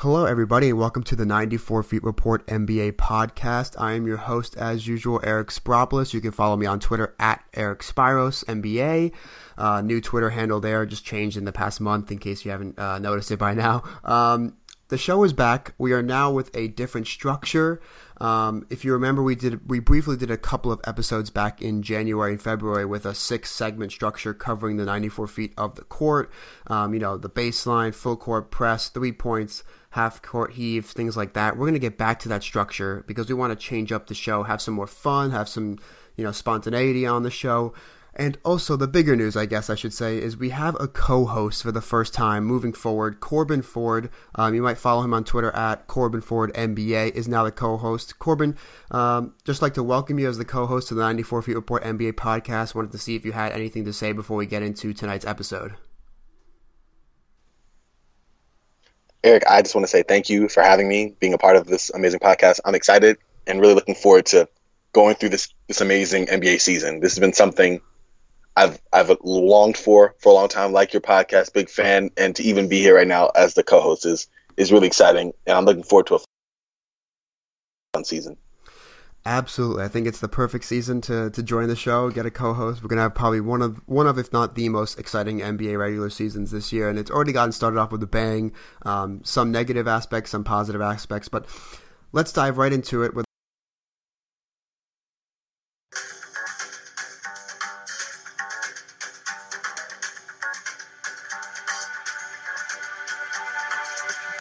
Hello, everybody, and welcome to the 94 Feet Report NBA podcast. I am your host, as usual, Eric Spyropoulos. You can follow me on Twitter at Eric Spyros NBA. Uh, new Twitter handle there, just changed in the past month in case you haven't uh, noticed it by now. Um, the show is back. We are now with a different structure. Um, if you remember, we did we briefly did a couple of episodes back in January and February with a six segment structure covering the 94 feet of the court. Um, you know, the baseline, full court press, three points, half court heaves, things like that. We're going to get back to that structure because we want to change up the show, have some more fun, have some you know spontaneity on the show. And also, the bigger news, I guess I should say, is we have a co host for the first time moving forward. Corban Ford, um, you might follow him on Twitter at Corban Ford NBA, is now the co host. Corban, um, just like to welcome you as the co host of the 94 Feet Report NBA podcast. Wanted to see if you had anything to say before we get into tonight's episode. Eric, I just want to say thank you for having me, being a part of this amazing podcast. I'm excited and really looking forward to going through this this amazing NBA season. This has been something I've I've longed for for a long time. Like your podcast, big fan, and to even be here right now as the co-host is is really exciting, and I'm looking forward to a fun season. Absolutely, I think it's the perfect season to, to join the show, get a co-host. We're gonna have probably one of one of, if not the most exciting NBA regular seasons this year, and it's already gotten started off with a bang. Um, some negative aspects, some positive aspects, but let's dive right into it with.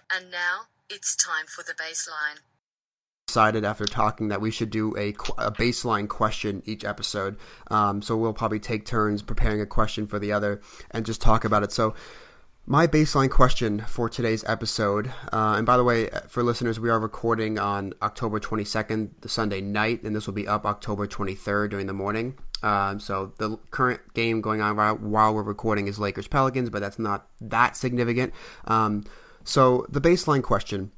And now it's time for the baseline. Decided after talking that we should do a, a baseline question each episode. Um, so we'll probably take turns preparing a question for the other and just talk about it. So my baseline question for today's episode, uh, and by the way, for listeners, we are recording on October 22nd, the Sunday night, and this will be up October 23rd during the morning. Um, so the current game going on while we're recording is Lakers Pelicans, but that's not that significant. Um, so the baseline question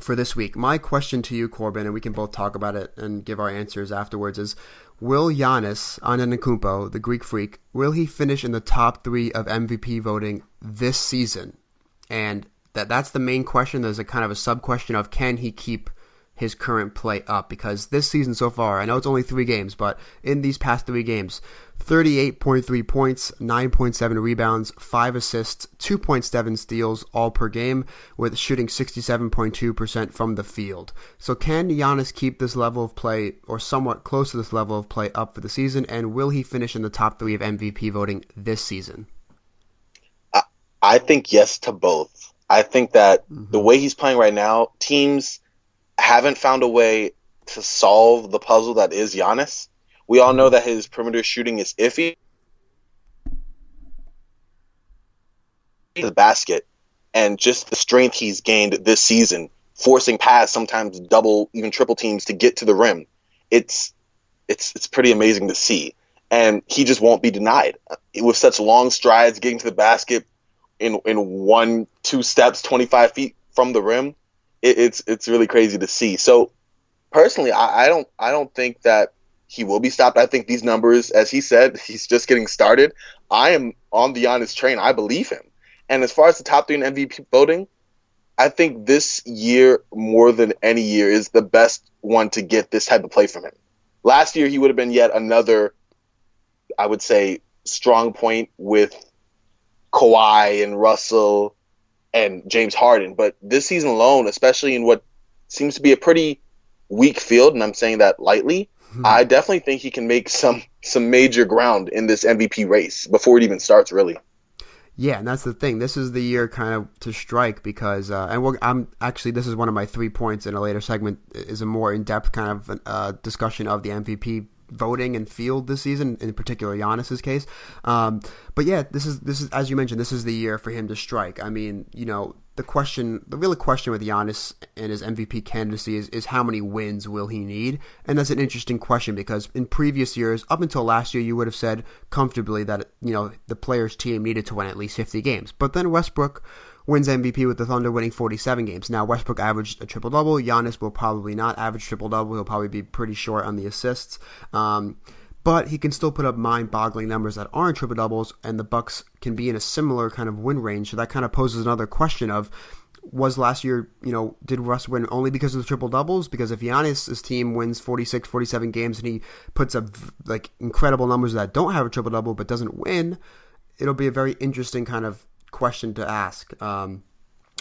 for this week, my question to you, Corban, and we can both talk about it and give our answers afterwards, is Will Giannis Antetokounmpo, the Greek freak, will he finish in the top three of MVP voting this season? And that that's the main question. There's a kind of a sub question of can he keep his current play up because this season so far, I know it's only three games, but in these past three games, 38.3 points, 9.7 rebounds, 5 assists, 2.7 steals all per game, with shooting 67.2% from the field. So, can Giannis keep this level of play or somewhat close to this level of play up for the season, and will he finish in the top three of MVP voting this season? I think yes to both. I think that mm-hmm. the way he's playing right now, teams haven't found a way to solve the puzzle that is Giannis. We all know that his perimeter shooting is iffy. The basket and just the strength he's gained this season, forcing past sometimes double, even triple teams to get to the rim. It's it's it's pretty amazing to see, and he just won't be denied with such long strides, getting to the basket in in one two steps, twenty five feet from the rim it, it's it's really crazy to see. So personally, I, I don't I don't think that he will be stopped. I think these numbers, as he said, he's just getting started. I am on the honest train. I believe him. And as far as the top three in MVP voting, I think this year more than any year is the best one to get this type of play from him. Last year he would have been yet another, I would say, strong point with Kawhi and Russell and James Harden. But this season alone, especially in what seems to be a pretty weak field, and I'm saying that lightly. I definitely think he can make some some major ground in this MVP race before it even starts, really. Yeah, and that's the thing. This is the year kind of to strike because, uh, and I'm actually this is one of my three points in a later segment is a more in depth kind of uh, discussion of the MVP voting and field this season, in particular Giannis's case. Um, but yeah, this is this is as you mentioned, this is the year for him to strike. I mean, you know, the question, the real question with Giannis and his MVP candidacy is, is how many wins will he need? And that's an interesting question because in previous years, up until last year, you would have said comfortably that, you know, the player's team needed to win at least 50 games. But then Westbrook wins MVP with the Thunder winning 47 games. Now, Westbrook averaged a triple double. Giannis will probably not average triple double. He'll probably be pretty short on the assists. Um, but he can still put up mind-boggling numbers that aren't triple doubles, and the Bucks can be in a similar kind of win range. So that kind of poses another question of was last year, you know, did Russ win only because of the triple doubles? Because if Giannis' team wins 46, 47 games and he puts up like incredible numbers that don't have a triple double but doesn't win, it'll be a very interesting kind of question to ask. Um,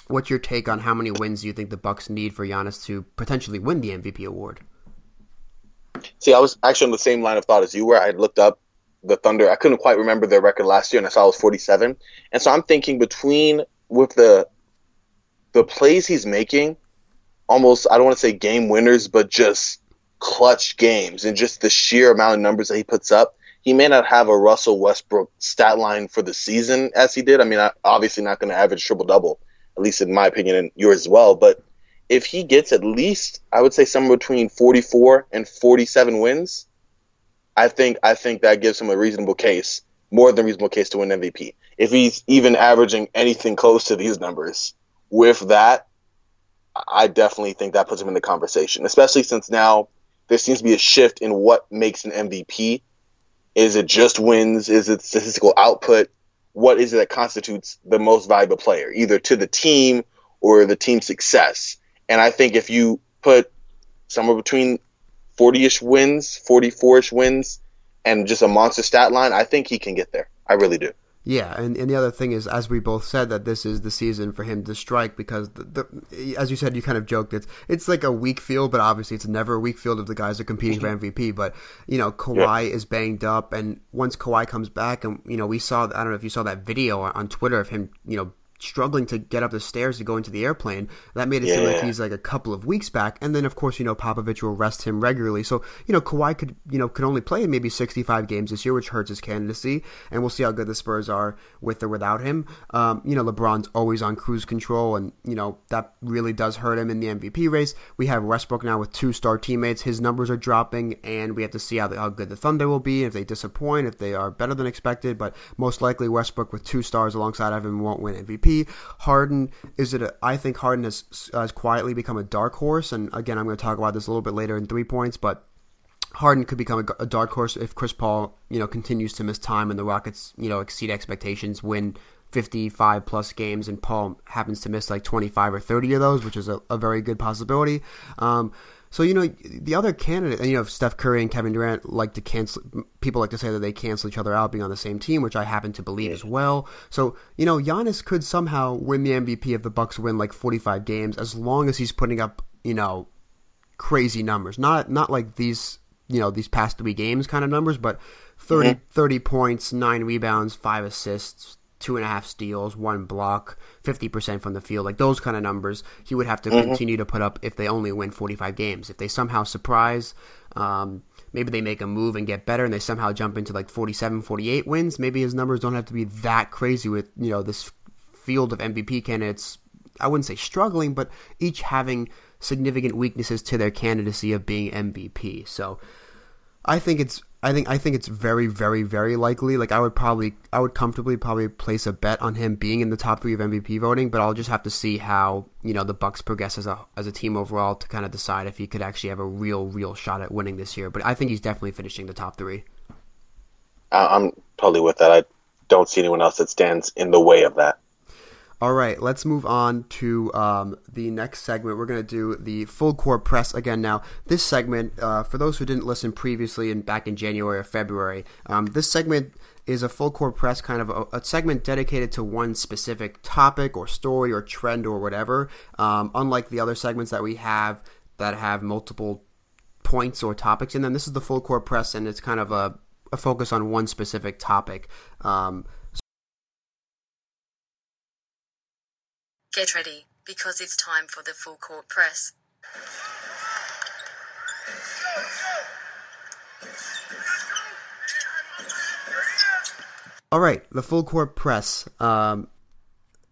what's your take on how many wins do you think the Bucks need for Giannis to potentially win the MVP award? See, I was actually on the same line of thought as you were. I looked up the Thunder. I couldn't quite remember their record last year, and I saw it was 47. And so I'm thinking between with the the plays he's making, almost I don't want to say game winners, but just clutch games, and just the sheer amount of numbers that he puts up. He may not have a Russell Westbrook stat line for the season as he did. I mean, obviously not going to average triple double, at least in my opinion, and yours as well. But if he gets at least, I would say somewhere between 44 and 47 wins, I think I think that gives him a reasonable case, more than reasonable case to win MVP. If he's even averaging anything close to these numbers, with that, I definitely think that puts him in the conversation, especially since now there seems to be a shift in what makes an MVP. Is it just wins? Is it statistical output? What is it that constitutes the most valuable player, either to the team or the team's success? And I think if you put somewhere between 40-ish wins, 44-ish wins, and just a monster stat line, I think he can get there. I really do. Yeah, and, and the other thing is, as we both said, that this is the season for him to strike because, the, the, as you said, you kind of joked it's it's like a weak field, but obviously it's never a weak field if the guys are competing for MVP. Mm-hmm. But you know, Kawhi yeah. is banged up, and once Kawhi comes back, and you know, we saw I don't know if you saw that video on Twitter of him, you know, struggling to get up the stairs to go into the airplane. That made it yeah. seem like he's like a couple of weeks back. And then of course, you know, Popovich will rest him regularly. So, you know, Kawhi could, you know, could only play maybe 65 games this year, which hurts his candidacy. And we'll see how good the Spurs are with or without him. Um, you know, LeBron's always on cruise control and, you know, that really does hurt him in the MVP race. We have Westbrook now with two star teammates. His numbers are dropping and we have to see how, how good the Thunder will be, if they disappoint, if they are better than expected. But most likely Westbrook with two stars alongside of him won't win MVP. Harden is it? A, I think Harden has has quietly become a dark horse, and again, I'm going to talk about this a little bit later in three points, but. Harden could become a, a, dark horse if Chris Paul, you know, continues to miss time and the Rockets, you know, exceed expectations, win 55 plus games, and Paul happens to miss like 25 or 30 of those, which is a, a very good possibility. Um, so you know the other candidate, and you know, Steph Curry and Kevin Durant like to cancel. People like to say that they cancel each other out being on the same team, which I happen to believe as well. So you know, Giannis could somehow win the MVP if the Bucks win like 45 games, as long as he's putting up you know crazy numbers. Not not like these you know these past three games kind of numbers, but 30, mm-hmm. 30 points, nine rebounds, five assists, two and a half steals, one block, 50% from the field, like those kind of numbers, he would have to mm-hmm. continue to put up if they only win 45 games. If they somehow surprise, um, maybe they make a move and get better and they somehow jump into like 47, 48 wins, maybe his numbers don't have to be that crazy with, you know, this field of MVP candidates. I wouldn't say struggling, but each having significant weaknesses to their candidacy of being MVP. So I think it's I think I think it's very, very, very likely. Like I would probably, I would comfortably probably place a bet on him being in the top three of MVP voting. But I'll just have to see how you know the Bucks progress as a as a team overall to kind of decide if he could actually have a real, real shot at winning this year. But I think he's definitely finishing the top three. I'm totally with that. I don't see anyone else that stands in the way of that. All right, let's move on to um, the next segment. We're going to do the full court press again now. This segment, uh, for those who didn't listen previously and back in January or February, um, this segment is a full court press kind of a, a, segment dedicated to one specific topic or story or trend or whatever. Um, unlike the other segments that we have that have multiple points or topics in them, this is the full court press and it's kind of a, a focus on one specific topic. Um, Get ready, because it's time for the full court press. All right, the full court press. Um,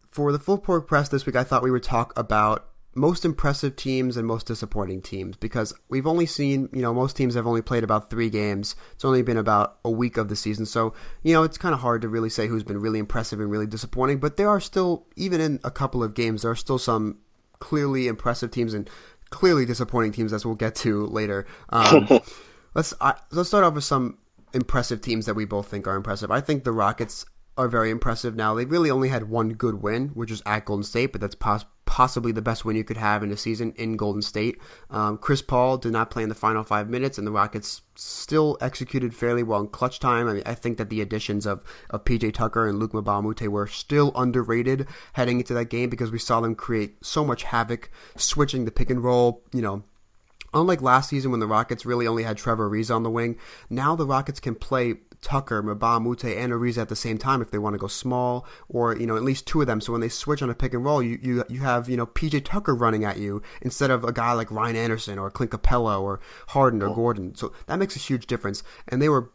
for the full court press this week, I thought we would talk about most impressive teams and most disappointing teams because we've only seen, you know, most teams have only played about three games. It's only been about a week of the season. So, you know, it's kind of hard to really say who's been really impressive and really disappointing. But there are still, even in a couple of games, there are still some clearly impressive teams and clearly disappointing teams, as we'll get to later. Um, let's I, let's start off with some impressive teams that we both think are impressive. I think the Rockets are very impressive now. They really only had one good win, which was at Golden State, but that's pos- possibly the best win you could have in a season in Golden State. Um, Chris Paul did not play in the final five minutes, and the Rockets still executed fairly well in clutch time. I, mean, I think that the additions of, of PJ Tucker and Luc Moute were still underrated heading into that game because we saw them create so much havoc, switching the pick and roll, you know, Unlike last season when the Rockets really only had Trevor Ariza on the wing, now the Rockets can play Tucker, Mbah Moute, and Ariza at the same time if they want to go small, or you know at least two of them. So when they switch on a pick and roll, you you, you have you know PJ Tucker running at you instead of a guy like Ryan Anderson or Clint Capela or Harden or Gordon. So that makes a huge difference. And they were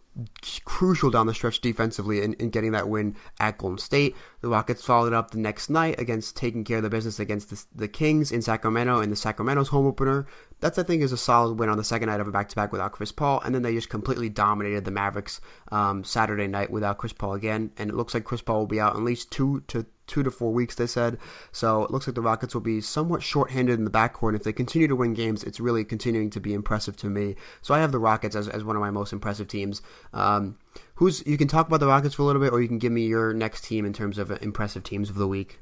crucial down the stretch defensively in, in getting that win at Golden State. The Rockets followed up the next night against taking care of the business against the, the Kings in Sacramento in the Sacramento's home opener. That's I think is a solid win on the second night of a back to back without Chris Paul, and then they just completely dominated the Mavericks um, Saturday night without Chris Paul again. And it looks like Chris Paul will be out at least two to two to four weeks, they said. So it looks like the Rockets will be somewhat shorthanded in the backcourt. If they continue to win games, it's really continuing to be impressive to me. So I have the Rockets as, as one of my most impressive teams. Um, who's you can talk about the Rockets for a little bit, or you can give me your next team in terms of impressive teams of the week.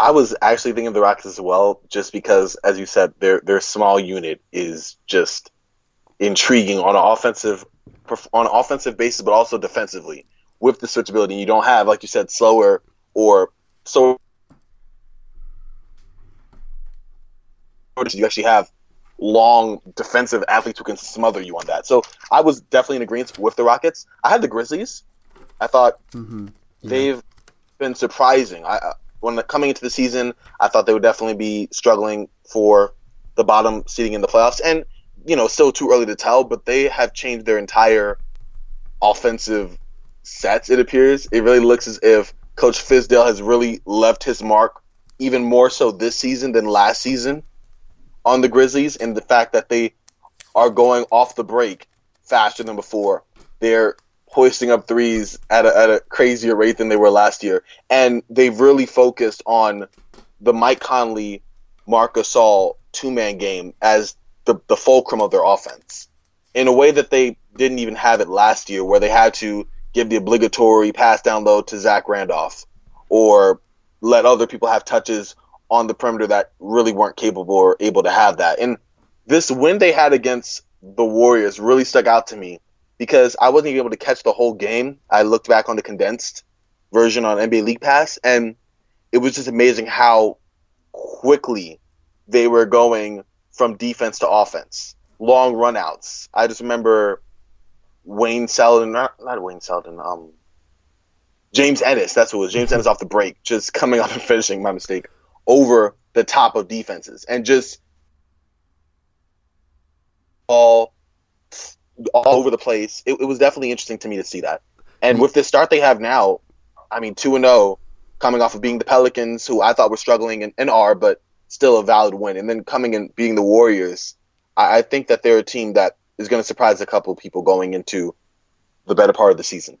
I was actually thinking of the Rockets as well, just because, as you said, their their small unit is just intriguing on an offensive on an offensive basis, but also defensively with the switchability. You don't have, like you said, slower or so. You actually have long defensive athletes who can smother you on that. So I was definitely in agreement with the Rockets. I had the Grizzlies. I thought mm-hmm. yeah. they've been surprising. I when coming into the season, I thought they would definitely be struggling for the bottom seating in the playoffs, and you know, still too early to tell. But they have changed their entire offensive sets. It appears it really looks as if Coach Fizdale has really left his mark even more so this season than last season on the Grizzlies, and the fact that they are going off the break faster than before. They're hoisting up threes at a, at a crazier rate than they were last year. And they've really focused on the Mike Conley, Marcus Gasol two man game as the, the fulcrum of their offense in a way that they didn't even have it last year, where they had to give the obligatory pass down low to Zach Randolph or let other people have touches on the perimeter that really weren't capable or able to have that. And this win they had against the Warriors really stuck out to me because I wasn't even able to catch the whole game. I looked back on the condensed version on NBA League Pass, and it was just amazing how quickly they were going from defense to offense. Long runouts. I just remember Wayne Selden, not, not Wayne Selden, um, James Ennis, that's what it was. James Ennis off the break, just coming up and finishing, my mistake, over the top of defenses. And just all all over the place. It, it, was definitely interesting to me to see that. And with the start they have now, I mean, two and zero, oh, coming off of being the Pelicans, who I thought were struggling and, and are, but still a valid win, and then coming and being the Warriors, I, I think that they're a team that is going to surprise a couple of people going into the better part of the season.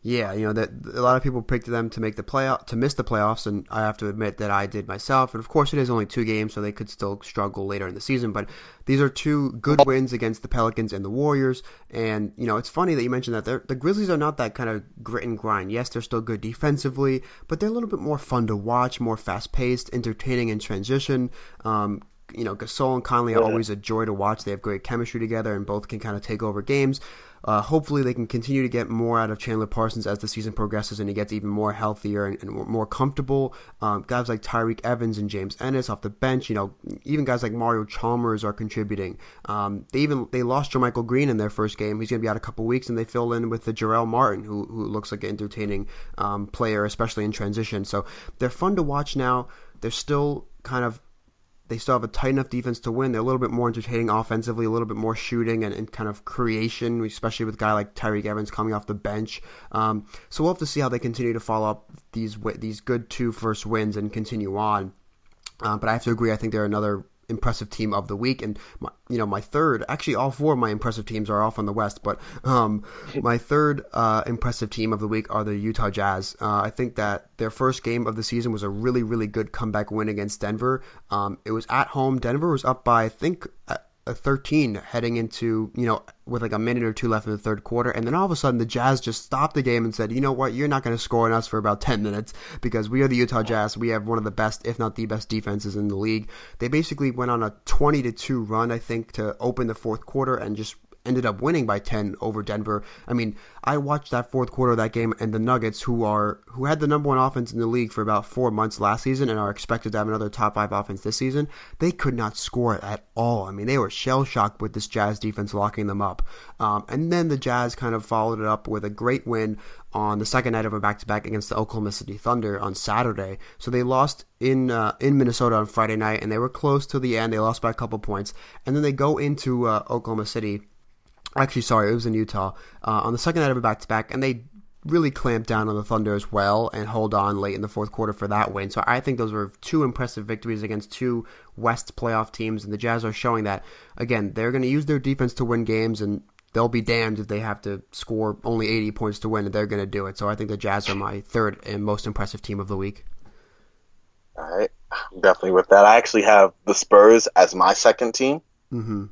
Yeah, you know that a lot of people picked them to make the playoff to miss the playoffs, and I have to admit that I did myself. And of course, it is only two games, so they could still struggle later in the season. But these are two good wins against the Pelicans and the Warriors. And you know, it's funny that you mentioned that the Grizzlies are not that kind of grit and grind. Yes, they're still good defensively, but they're a little bit more fun to watch, more fast paced, entertaining in transition. Um, you know, Gasol and Conley are always a joy to watch. They have great chemistry together, and both can kind of take over games. Uh, hopefully, they can continue to get more out of Chandler Parsons as the season progresses and he gets even more healthier and, and more comfortable. Um, guys like Tyreke Evans and James Ennis off the bench, you know, even guys like Mario Chalmers are contributing. Um, they even they lost JaMychal Green in their first game. He's going to be out a couple weeks, and they fill in with the Jarell Martin, who who looks like an entertaining um, player, especially in transition. So they're fun to watch now. They're still kind of they still have a tight enough defense to win. They're a little bit more entertaining offensively, a little bit more shooting and, and kind of creation, especially with a guy like Tyreke Evans coming off the bench. Um, so we'll have to see how they continue to follow up these these good two first wins and continue on. Uh, but I have to agree. I think they're another impressive team of the week. And my, you know, my third, actually, all four of my impressive teams are off on the West, but um, my third uh, impressive team of the week are the Utah Jazz. Uh, I think that their first game of the season was a really, really good comeback win against Denver. Um, it was at home. Denver was up by, I think, a 13 heading into, you know, with like a minute or two left in the third quarter. And then all of a sudden, the Jazz just stopped the game and said, you know what, you're not going to score on us for about 10 minutes because we are the Utah Jazz. We have one of the best, if not the best, defenses in the league. They basically went on a 20 to 2 run, I think, to open the fourth quarter and just ended up winning by 10 over Denver. I mean, I watched that fourth quarter of that game and the Nuggets who are who had the number 1 offense in the league for about 4 months last season and are expected to have another top 5 offense this season, they could not score at all. I mean, they were shell shocked with this Jazz defense locking them up. Um, and then the Jazz kind of followed it up with a great win on the second night of a back-to-back against the Oklahoma City Thunder on Saturday. So they lost in uh, in Minnesota on Friday night, and they were close to the end. They lost by a couple points, and then they go into uh, Oklahoma City Actually, sorry, it was in Utah uh, on the second night of a back to back, and they really clamped down on the Thunder as well and hold on late in the fourth quarter for that win. So I think those were two impressive victories against two West playoff teams, and the Jazz are showing that again they're going to use their defense to win games, and they'll be damned if they have to score only 80 points to win, and they're going to do it. So I think the Jazz are my third and most impressive team of the week. All right, definitely with that. I actually have the Spurs as my second team. Mm-hmm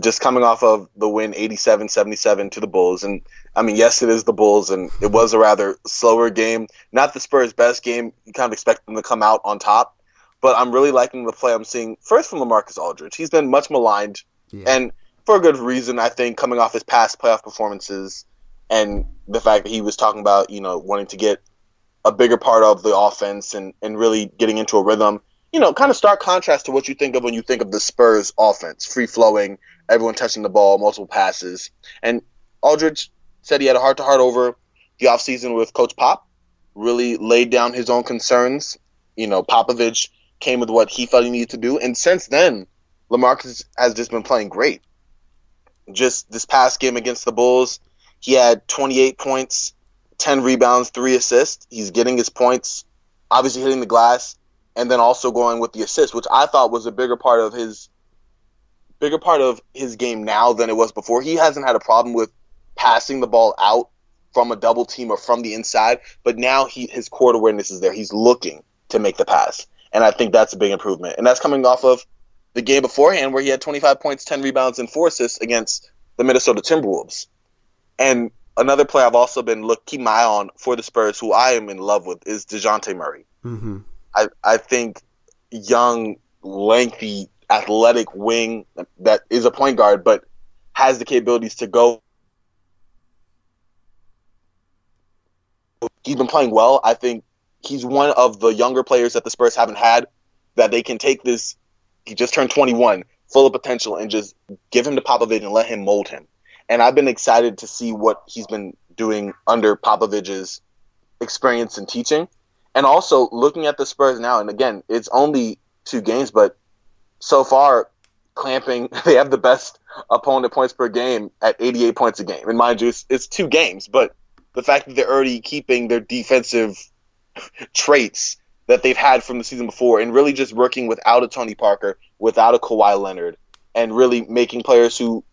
just coming off of the win 87-77 to the Bulls. And I mean, yes, it is the Bulls, and it was a rather slower game. Not the Spurs' best game. You kind of expect them to come out on top. But I'm really liking the play I'm seeing first from LaMarcus Aldridge. He's been much maligned, yeah. and for a good reason, I think, coming off his past playoff performances and the fact that he was talking about, you know, wanting to get a bigger part of the offense and, and really getting into a rhythm you know, kind of stark contrast to what you think of when you think of the Spurs offense, free flowing, everyone touching the ball, multiple passes. And Aldridge said he had a heart to heart over the offseason with Coach Pop, really laid down his own concerns. You know, Popovich came with what he felt he needed to do. And since then, LaMarcus has just been playing great. Just this past game against the Bulls, he had 28 points, 10 rebounds, 3 assists. He's getting his points, obviously hitting the glass and then also going with the assist, which I thought was a bigger part of his bigger part of his game now than it was before. He hasn't had a problem with passing the ball out from a double team or from the inside, but now he his court awareness is there. He's looking to make the pass. And I think that's a big improvement. And that's coming off of the game beforehand where he had 25 points, 10 rebounds, and 4 assists against the Minnesota Timberwolves. And another player I've also been look keep my eye on for the Spurs, who I am in love with, is Dejounte Murray. Mm-hmm. I, I think young, lengthy, athletic wing that is a point guard, but has the capabilities to go. He's been playing well. I think he's one of the younger players that the Spurs haven't had that they can take this. He just turned 21, full of potential, and just give him to Popovich and let him mold him. And I've been excited to see what he's been doing under Popovich's experience and teaching. And also looking at the Spurs now, and again, it's only two games, but so far, clamping, they have the best opponent points per game at 88 points a game. And mind you, it's, it's two games, but the fact that they're already keeping their defensive traits that they've had from the season before and really just working without a Tony Parker, without a Kawhi Leonard, and really making players who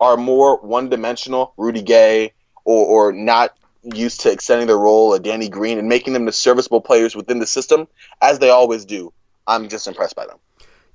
are more one dimensional, Rudy Gay, or, or not used to extending their role, a Danny Green, and making them the serviceable players within the system, as they always do. I'm just impressed by them.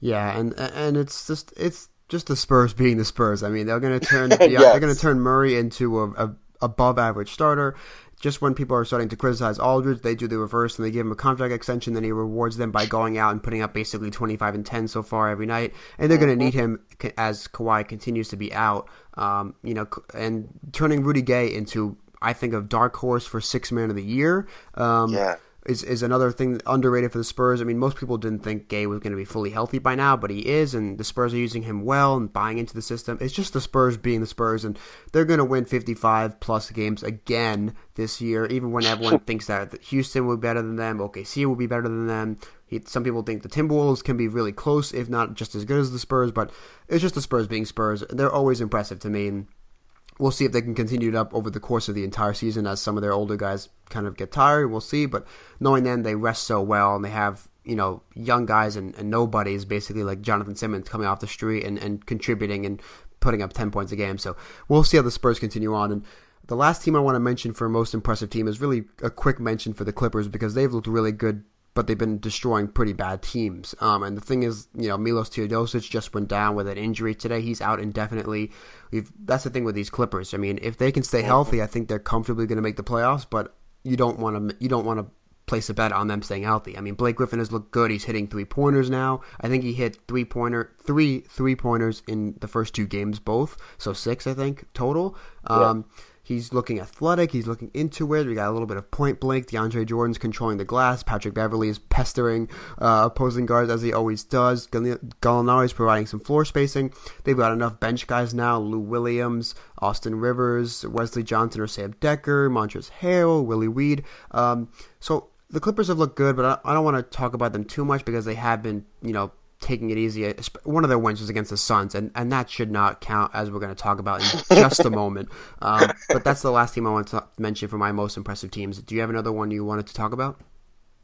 Yeah, and and it's just it's just the Spurs being the Spurs. I mean, they're going to turn yes. they're going to turn Murray into a, a above average starter. Just when people are starting to criticize Aldridge, they do the reverse and they give him a contract extension. Then he rewards them by going out and putting up basically 25 and 10 so far every night. And they're going to need him as Kawhi continues to be out. Um, you know, and turning Rudy Gay into I think of dark horse for six man of the year. Um, yeah. Is, is another thing underrated for the Spurs. I mean, most people didn't think Gay was going to be fully healthy by now, but he is, and the Spurs are using him well and buying into the system. It's just the Spurs being the Spurs, and they're going to win 55 plus games again this year, even when everyone thinks that Houston will be better than them, OKC will be better than them. He, some people think the Timberwolves can be really close, if not just as good as the Spurs, but it's just the Spurs being Spurs. They're always impressive to me, and we'll see if they can continue it up over the course of the entire season as some of their older guys kind of get tired. We'll see, but knowing them, they rest so well and they have you know young guys and, and nobodies basically like Jonathan Simmons coming off the street and, and contributing and putting up ten points a game. So we'll see how the Spurs continue on and. The last team I want to mention for most impressive team is really a quick mention for the Clippers because they've looked really good but they've been destroying pretty bad teams. Um, and the thing is, you know, Milos Teodosic just went down with an injury today. He's out indefinitely. We've, that's the thing with these Clippers. I mean, if they can stay healthy, I think they're comfortably going to make the playoffs. But you don't want to you don't want to place a bet on them staying healthy. I mean, Blake Griffin has looked good. He's hitting three pointers now. I think he hit three pointer three three pointers in the first two games, both. So six, I think total. Um, yeah He's looking athletic. He's looking into it. We got a little bit of point blank. DeAndre Jordan's controlling the glass. Patrick Beverley is pestering uh, opposing guards as he always does. Gallinari is providing some floor spacing. They've got enough bench guys now. Lou Williams, Austin Rivers, Wesley Johnson or Sam Dekker, Montrezl Harrell, Willie Reed. Um, so the Clippers have looked good, but I don't want to talk about them too much because they have been, you know, taking it easy. One of their wins was against the Suns, and, and that should not count as we're going to talk about in just a moment. Um, but that's the last team I want to mention for my most impressive teams. Do you have another one you wanted to talk about?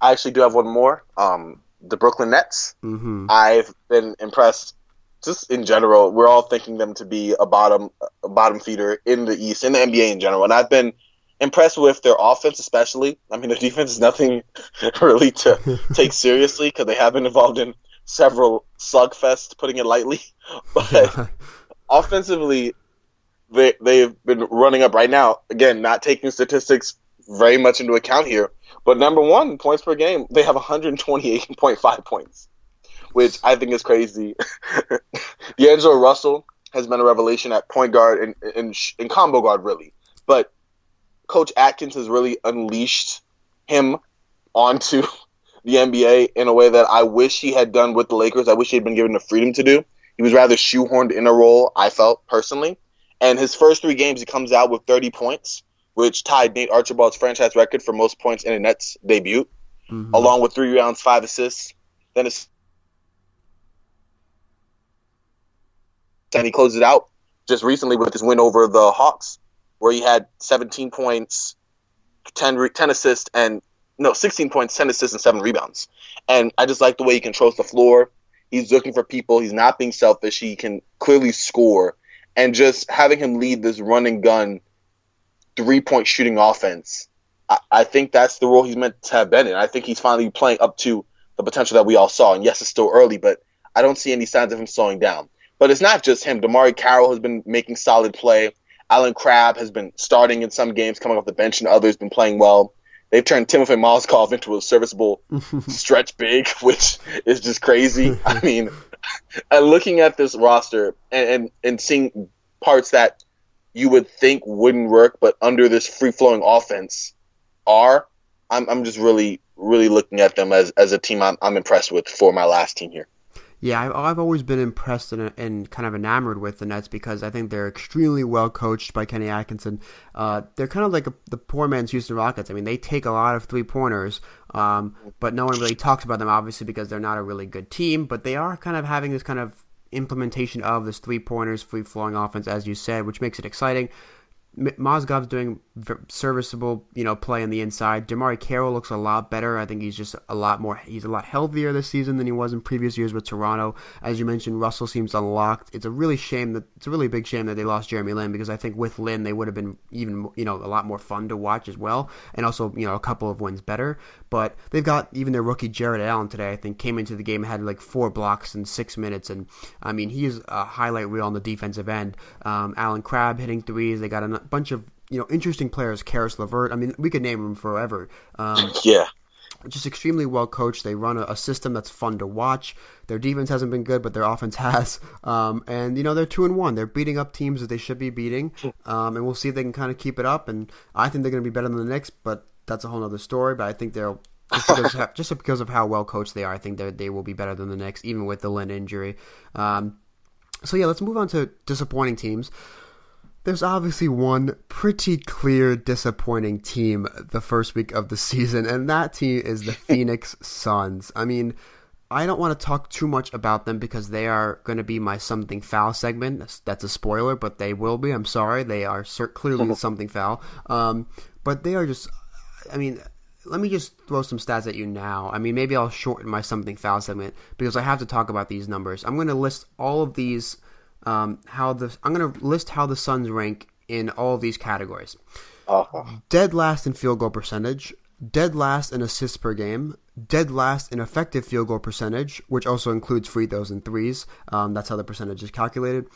I actually do have one more. Um, the Brooklyn Nets. Mm-hmm. I've been impressed. Just in general, we're all thinking them to be a bottom a bottom feeder in the East, in the NBA in general, and I've been impressed with their offense, especially. I mean, their defense is nothing really to take seriously because they have been involved in several slugfests, putting it lightly. But offensively, they they've been running up right now. Again, not taking statistics very much into account here. But number one, points per game, they have 128.5 points, which I think is crazy. D'Angelo Russell has been a revelation at point guard and in, in combo guard, really. But Coach Atkins has really unleashed him onto the NBA in a way that I wish he had done with the Lakers. I wish he had been given the freedom to do. He was rather shoehorned in a role, I felt personally. And his first three games, he comes out with 30 points, which tied Nate Archibald's franchise record for most points in a Nets debut, mm-hmm. along with three rounds, five assists. Then his and he closed it out just recently with his win over the Hawks, where he had 17 points, 10, 10 assists, and no, 16 points, 10 assists, and 7 rebounds. And I just like the way he controls the floor. He's looking for people. He's not being selfish. He can clearly score. And just having him lead this run and gun three point shooting offense, I, I think that's the role he's meant to have been in. I think he's finally playing up to the potential that we all saw. And yes, it's still early, but I don't see any signs of him slowing down. But it's not just him. DeMarre Carroll has been making solid play. Allen Crabbe has been starting in some games, coming off the bench, and others been playing well. They've turned Timothy Mozgov into a serviceable stretch big, which is just crazy. I mean, and uh, looking at this roster and, and, and seeing parts that you would think wouldn't work, but under this free flowing offense are, I'm, I'm just really, really looking at them as, as a team I'm, I'm impressed with for my last team here. Yeah, I've always been impressed and, and kind of enamored with the Nets because I think they're extremely well coached by Kenny Atkinson. Uh, they're kind of like a, the poor man's Houston Rockets. I mean, they take a lot of three pointers, um, but no one really talks about them, obviously, because they're not a really good team. But they are kind of having this kind of implementation of this three pointers, free flowing offense, as you said, which makes it exciting. Mozgov's doing serviceable, you know, play on the inside. DeMarre Carroll looks a lot better. I think he's just a lot more. He's a lot healthier this season than he was in previous years with Toronto. As you mentioned, Russell seems unlocked. It's a really shame that it's a really big shame that they lost Jeremy Lin because I think with Lin they would have been even you know a lot more fun to watch as well, and also you know a couple of wins better. But they've got even their rookie Jarrett Allen today. I think came into the game and had like four blocks in six minutes, and I mean he is a highlight reel on the defensive end. Um, Allen Crabbe hitting threes. They got a bunch of you know interesting players. Caris LeVert. I mean, we could name them forever. Um, yeah. Just extremely well coached. They run a, a, system that's fun to watch. Their defense hasn't been good, but their offense has. Um, and you know they're two and one. They're beating up teams that they should be beating. Um, and we'll see if they can kind of keep it up. And I think they're going to be better than the Knicks, but that's a whole other story. But I think they'll Just because, of, just because of how well coached they are, I think that they will be better than the Knicks, even with the Lin injury. Um, so yeah, let's move on to disappointing teams. There's obviously one pretty clear disappointing team the first week of the season, and that team is the Phoenix Suns. I mean, I don't want to talk too much about them because they are going to be my something foul segment. That's, a spoiler, but they will be. I'm sorry, they are clearly something foul. Um, but they are just. I mean, let me just throw some stats at you now. I mean, maybe I'll shorten my something foul segment because I have to talk about these numbers. I'm going to list all of these. Um, how the I'm going to list how the Suns rank in all these categories. Uh-huh. Dead last in field goal percentage, dead last in assists per game, dead last in effective field goal percentage, which also includes free throws and threes. Um, that's how the percentage is calculated.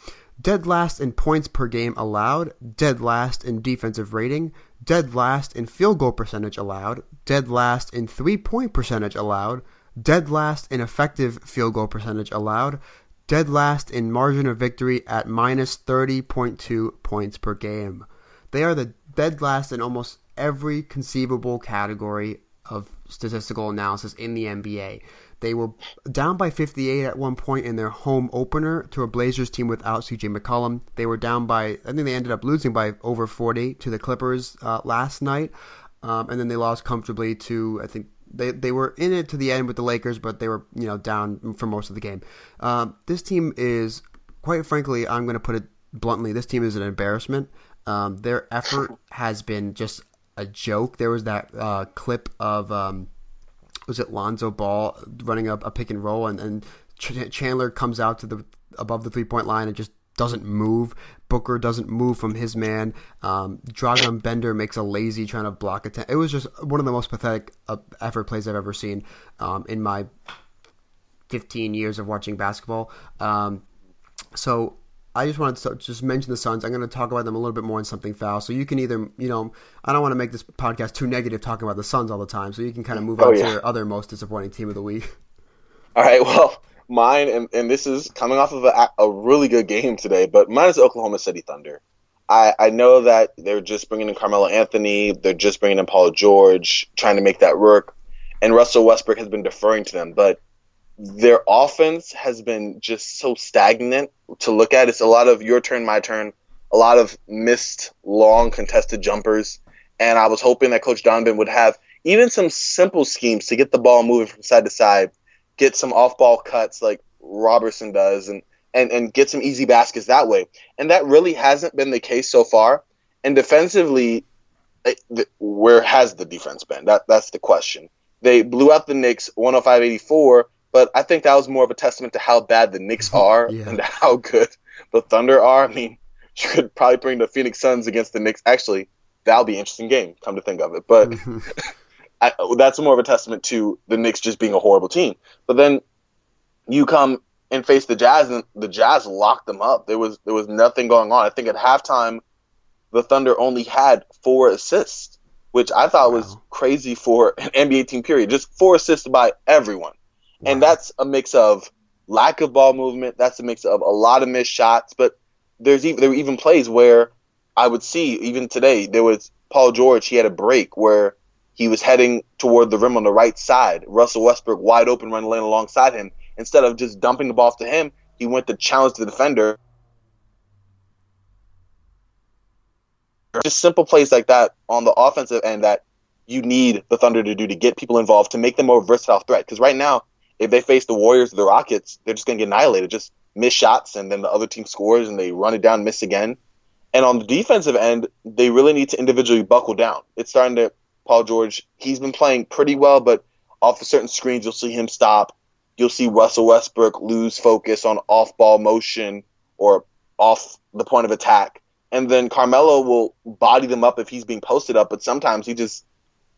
Dead last in points per game allowed, dead last in defensive rating, dead last in field goal percentage allowed, dead last in three point percentage allowed, dead last in effective field goal percentage allowed, dead last in margin of victory at minus 30.2 points per game. They are the dead last in almost every conceivable category of statistical analysis in the NBA. They were down by 58 at one point in their home opener to a Blazers team without CJ McCollum. They were down by, I think they ended up losing by over 40 to the Clippers uh, last night. Um, and then they lost comfortably to, I think, they, they were in it to the end with the Lakers, but they were, you know, down for most of the game. Um, this team is, quite frankly, I'm going to put it bluntly, this team is an embarrassment. Um, their effort has been just a joke. There was that uh, clip of um, was it Lonzo Ball running up a pick and roll, and, and Chandler comes out to the above the three point line and just doesn't move. Booker doesn't move from his man. Um, Dragan Bender makes a lazy trying to block it. It was just one of the most pathetic uh, effort plays I've ever seen um, in my 15 years of watching basketball. Um, so I just wanted to just mention the Suns. I'm going to talk about them a little bit more in something foul. So you can either, you know, I don't want to make this podcast too negative talking about the Suns all the time. So you can kind of move oh, on yeah. to your other most disappointing team of the week. All right. Well, mine, and, and this is coming off of a, a really good game today, but mine is Oklahoma City Thunder. I, I know that they're just bringing in Carmelo Anthony. They're just bringing in Paul George, trying to make that work. And Russell Westbrook has been deferring to them. But their offense has been just so stagnant to look at. It's a lot of your turn, my turn, a lot of missed long contested jumpers. And I was hoping that Coach Donovan would have even some simple schemes to get the ball moving from side to side, get some off ball cuts like Robertson does, and, and, and get some easy baskets that way. And that really hasn't been the case so far. And defensively, where has the defense been? That That's the question. They blew out the Knicks 105 84 but I think that was more of a testament to how bad the Knicks are yeah. and how good the Thunder are. I mean, you could probably bring the Phoenix Suns against the Knicks. Actually, that'll be an interesting game, come to think of it. But I, that's more of a testament to the Knicks just being a horrible team. But then you come and face the Jazz, and the Jazz locked them up. There was there was nothing going on. I think at halftime, the Thunder only had four assists, which I thought wow. was crazy for an NBA team. Period. Just four assists by everyone. And that's a mix of lack of ball movement. That's a mix of a lot of missed shots. But there's even there were even plays where I would see even today there was Paul George. He had a break where he was heading toward the rim on the right side. Russell Westbrook wide open running lane alongside him. Instead of just dumping the ball to him, he went to challenge the defender. Just simple plays like that on the offensive end that you need the Thunder to do to get people involved to make them more versatile threat. Because right now if they face the Warriors or the Rockets, they're just going to get annihilated. Just miss shots, and then the other team scores, and they run it down, miss again. And on the defensive end, they really need to individually buckle down. It's starting to Paul George. He's been playing pretty well, but off of certain screens, you'll see him stop. You'll see Russell Westbrook lose focus on off-ball motion or off the point of attack. And then Carmelo will body them up if he's being posted up, but sometimes he just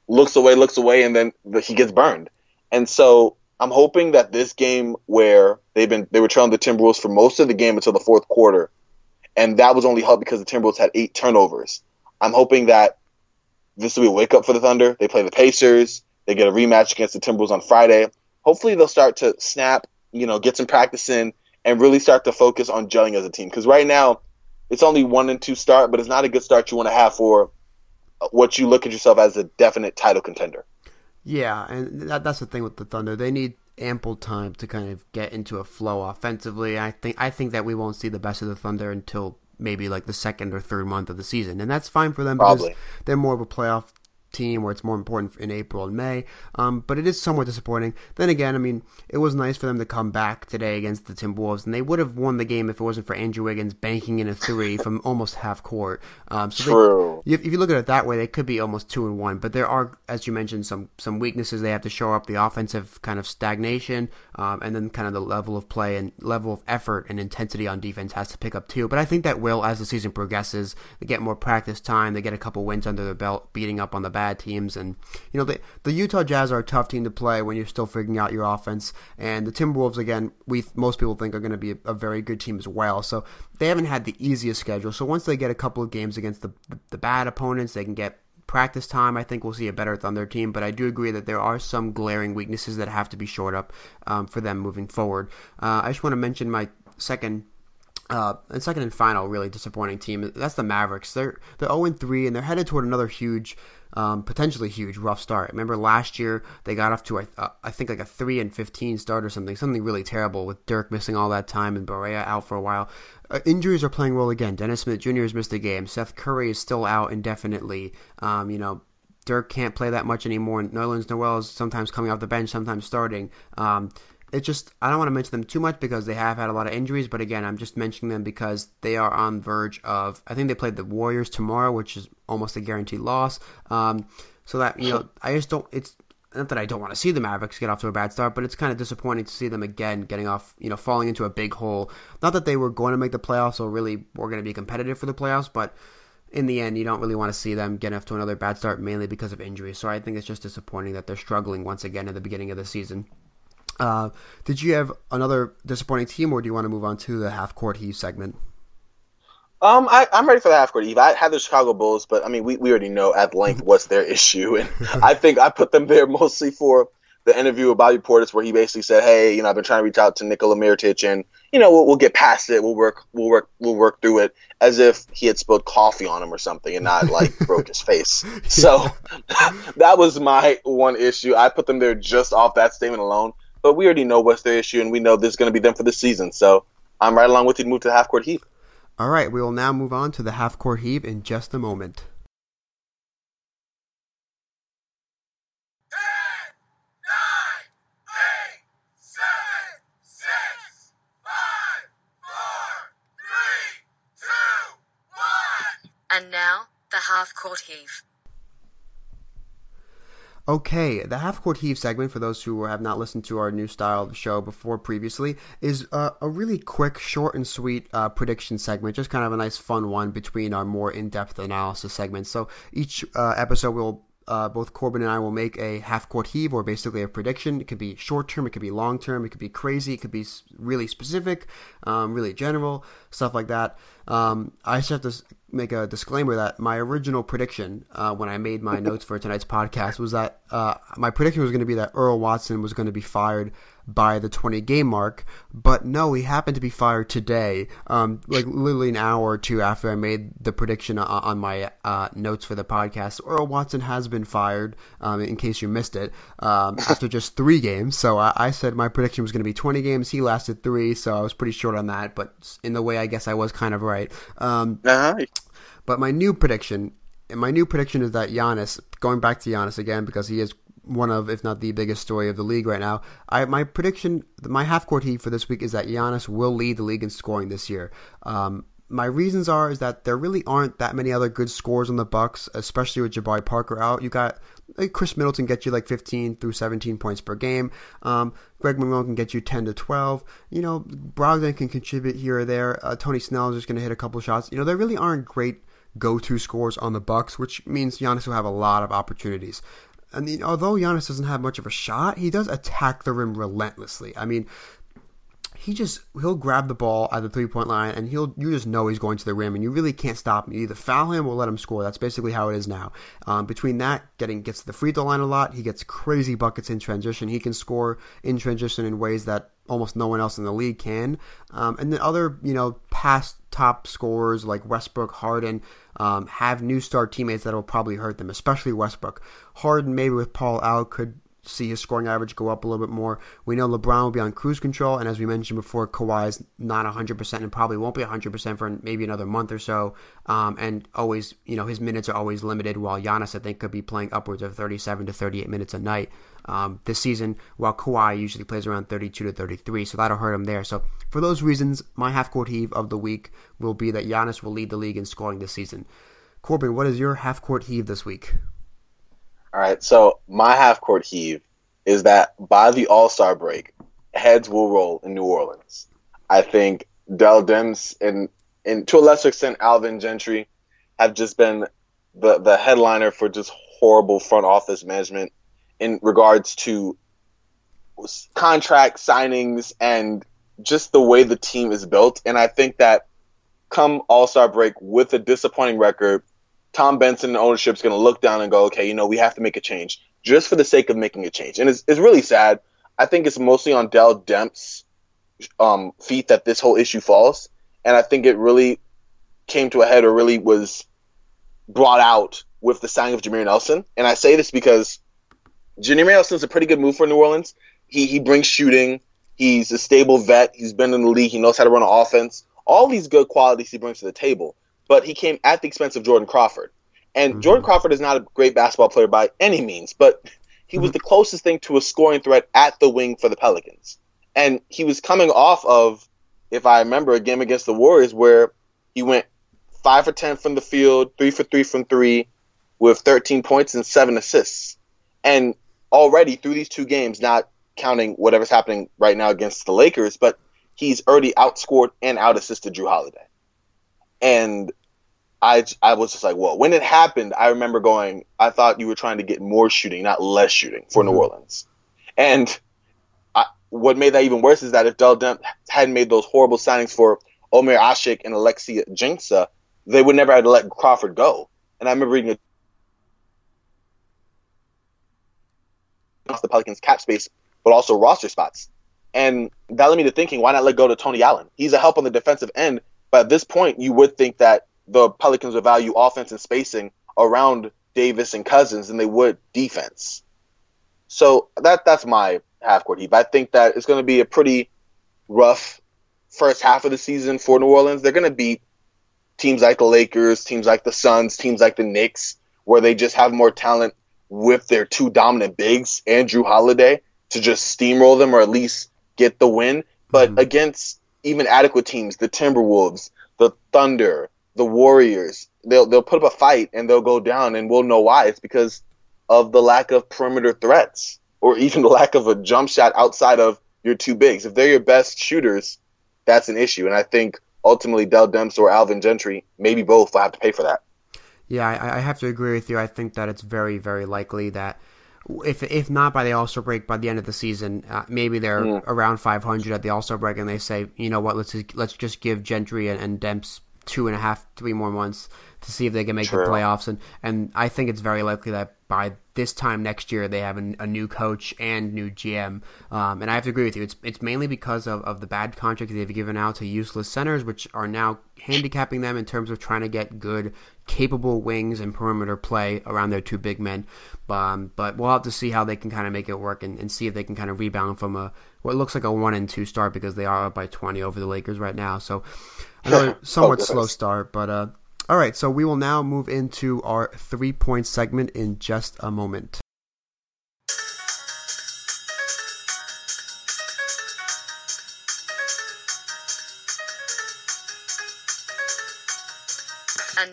looks away, looks away, and then he gets burned. And so I'm hoping that this game where they've been they were trailing the Timberwolves for most of the game until the fourth quarter, and that was only helped because the Timberwolves had eight turnovers. I'm hoping that this will be a wake up for the Thunder. They play the Pacers. They get a rematch against the Timberwolves on Friday. Hopefully they'll start to snap, you know, get some practice in, and really start to focus on gelling as a team. Because right now, it's only one and two start, but it's not a good start you want to have for what you look at yourself as a definite title contender. Yeah, and that, that's the thing with the Thunder. They need ample time to kind of get into a flow offensively. I think I think that we won't see the best of the Thunder until maybe like the second or third month of the season, and that's fine for them Probably. because they're more of a playoff team where it's more important in April and May. Um, but it is somewhat disappointing. Then again, I mean, it was nice for them to come back today against the Timberwolves, and they would have won the game if it wasn't for Andrew Wiggins banking in a three from almost half court. Um, so True. They, if you look at it that way, they could be almost two and one. But there are, as you mentioned, some some weaknesses. They have to show up the offensive kind of stagnation, um, and then kind of the level of play and level of effort and intensity on defense has to pick up too. But I think that will as the season progresses. They get more practice time. They get a couple wins under their belt, beating up on the bad teams. And you know, the the Utah Jazz are a tough team to play when you're still figuring out your offense. And the Timberwolves, again, we most people think are going to be a, a very good team as well. So they haven't had the easiest schedule. So once they get a couple of games against the the, the bad opponents, they can get practice time, I think we'll see a better Thunder team. But I do agree that there are some glaring weaknesses that have to be shored up um, for them moving forward. Uh, I just want to mention my second. Uh, and second and final, really disappointing team. That's the Mavericks. They're they're zero three, and they're headed toward another huge, um, potentially huge, rough start. Remember last year they got off to a, uh, I think like a three and fifteen start or something, something really terrible with Dirk missing all that time and Barea out for a while. Uh, injuries are playing well again. Dennis Smith Jr. has missed a game. Seth Curry is still out indefinitely. Um, you know, Dirk can't play that much anymore. Nerlens Noel is sometimes coming off the bench, sometimes starting. Um, it's just I don't want to mention them too much because they have had a lot of injuries. But again, I'm just mentioning them because they are on the verge of. I think they played the Warriors tomorrow, which is almost a guaranteed loss. Um, so that you know, I just don't. It's not that I don't want to see the Mavericks get off to a bad start, but it's kind of disappointing to see them again getting off, you know, falling into a big hole. Not that they were going to make the playoffs or really were going to be competitive for the playoffs, but in the end, you don't really want to see them get off to another bad start, mainly because of injuries. So I think it's just disappointing that they're struggling once again at the beginning of the season. Uh, did you have another disappointing team, or do you want to move on to the half court heave segment? Um, I, I'm ready for the half court Eve. I had the Chicago Bulls, but I mean, we, we already know at length what's their issue, and I think I put them there mostly for the interview with Bobby Portis, where he basically said, "Hey, you know, I've been trying to reach out to Nikola Mirotic, and you know, we'll, we'll get past it. We'll work, we'll work, we'll work through it." As if he had spilled coffee on him or something, and not like broke his face. So that was my one issue. I put them there just off that statement alone. But we already know what's their issue, and we know this is going to be them for the season. So I'm right along with you to move to the half court heave. All right, we will now move on to the half court heave in just a moment. And now, the half court heave. Okay, the half court heave segment, for those who have not listened to our new style of show before previously, is uh, a really quick, short, and sweet uh, prediction segment. Just kind of a nice, fun one between our more in depth analysis segments. So each uh, episode will. Uh, both Corban and I will make a half court heave or basically a prediction. It could be short term, it could be long term, it could be crazy, it could be really specific, um, really general, stuff like that. Um, I just have to make a disclaimer that my original prediction uh, when I made my notes for tonight's podcast was that uh, my prediction was going to be that Earl Watson was going to be fired by the 20 game mark, but no, he happened to be fired today, um, like literally an hour or two after I made the prediction on, on my uh, notes for the podcast. Earl Watson has been fired, um, in case you missed it, um, after just three games. So I, I said my prediction was going to be 20 games. He lasted three, so I was pretty short on that, but in the way I guess I was kind of right. Um, Uh-huh. But my new prediction, and my new prediction is that Giannis, going back to Giannis again because he is one of, if not the biggest story of the league right now. I my prediction, my half court heat for this week is that Giannis will lead the league in scoring this year. Um, my reasons are is that there really aren't that many other good scores on the Bucks, especially with Jabari Parker out. You got like Khris Middleton get you like 15 through 17 points per game. Um, Greg Monroe can get you 10 to 12. You know, Brogdon can contribute here or there. Uh, Tony Snell is just going to hit a couple shots. You know, there really aren't great go-to scores on the Bucks, which means Giannis will have a lot of opportunities. I mean, although Giannis doesn't have much of a shot, he does attack the rim relentlessly. I mean, he just he'll grab the ball at the three point line and he'll you just know he's going to the rim and you really can't stop him. You either foul him or let him score. That's basically how it is now. Um, between that, getting gets to the free throw line a lot. He gets crazy buckets in transition. He can score in transition in ways that almost no one else in the league can. Um, and then other you know past top scorers like Westbrook, Harden. Um, have new star teammates that will probably hurt them, especially Westbrook. Harden, maybe with Paul out, could see his scoring average go up a little bit more. We know LeBron will be on cruise control, and as we mentioned before, Kawhi is not 100% and probably won't be 100% for maybe another month or so. Um, and always, you know, his minutes are always limited, while Giannis, I think, could be playing upwards of 37 to 38 minutes a night um, this season, while Kawhi usually plays around 32 to 33, so that'll hurt him there. So, for those reasons, my half court heave of the week will be that Giannis will lead the league in scoring this season. Corban, what is your half court heave this week? All right, so my half court heave is that by the All Star break, heads will roll in New Orleans. I think Dell Demps and, and to a lesser extent Alvin Gentry have just been the the headliner for just horrible front office management in regards to contract signings and just the way the team is built. And I think that come All Star break with a disappointing record, Tom Benson and ownership is going to look down and go, okay, you know, we have to make a change just for the sake of making a change. And it's, it's really sad. I think it's mostly on Dell Demps' um, feet that this whole issue falls. And I think it really came to a head or really was brought out with the signing of Jameer Nelson. And I say this because Jameer Nelson is a pretty good move for New Orleans. He, he brings shooting. He's a stable vet. He's been in the league. He knows how to run an offense. All these good qualities he brings to the table but he came at the expense of Jordan Crawford. And mm-hmm. Jordan Crawford is not a great basketball player by any means, but he was mm-hmm. the closest thing to a scoring threat at the wing for the Pelicans. And he was coming off of, if I remember, a game against the Warriors where he went five for ten from the field, three for three from three, with 13 points and seven assists. And already through these two games, not counting whatever's happening right now against the Lakers, but he's already outscored and out assisted Jrue Holiday and I I was just like, well, when it happened, I remember going, I thought you were trying to get more shooting, not less shooting for mm-hmm. New Orleans, and I, what made that even worse is that if Dell Demp hadn't made those horrible signings for Omer Asik and Alexis Ajinça, they would never have let Crawford go. And I remember reading a off the Pelicans cap space, but also roster spots. And that led me to thinking, why not let go to Tony Allen? He's a help on the defensive end, but at this point, you would think that the Pelicans would value offense and spacing around Davis and Cousins than they would defense. So that that's my half court heave. I think that it's going to be a pretty rough first half of the season for New Orleans. They're going to beat teams like the Lakers, teams like the Suns, teams like the Knicks, where they just have more talent with their two dominant bigs, and Jrue Holiday, to just steamroll them or at least get the win. But mm-hmm. against even adequate teams, the Timberwolves, the Thunder, the Warriors, they'll they'll put up a fight and they'll go down, and we'll know why. It's because of the lack of perimeter threats, or even the lack of a jump shot outside of your two bigs. If they're your best shooters, that's an issue. And I think ultimately Dell Demps or Alvin Gentry, maybe both, will have to pay for that. Yeah, I, I have to agree with you. I think that it's very, very likely that if if not by the All Star break, by the end of the season, uh, maybe they're mm. around 500 at the All Star break, and they say, you know what, let's just, let's just give Gentry and, and Demps two and a half, three more months to see if they can make True. the playoffs. And and I think it's very likely that by this time next year they have a, a new coach and new GM. Um, and I have to agree with you. It's it's mainly because of, of the bad contracts they've given out to useless centers, which are now handicapping them in terms of trying to get good, capable wings and perimeter play around their two big men. Um, but we'll have to see how they can kind of make it work and, and see if they can kind of rebound from a what looks like a one and two start because they are up by twenty over the Lakers right now. So another somewhat oh, slow start, but uh, all right, so we will now move into our three point segment in just a moment.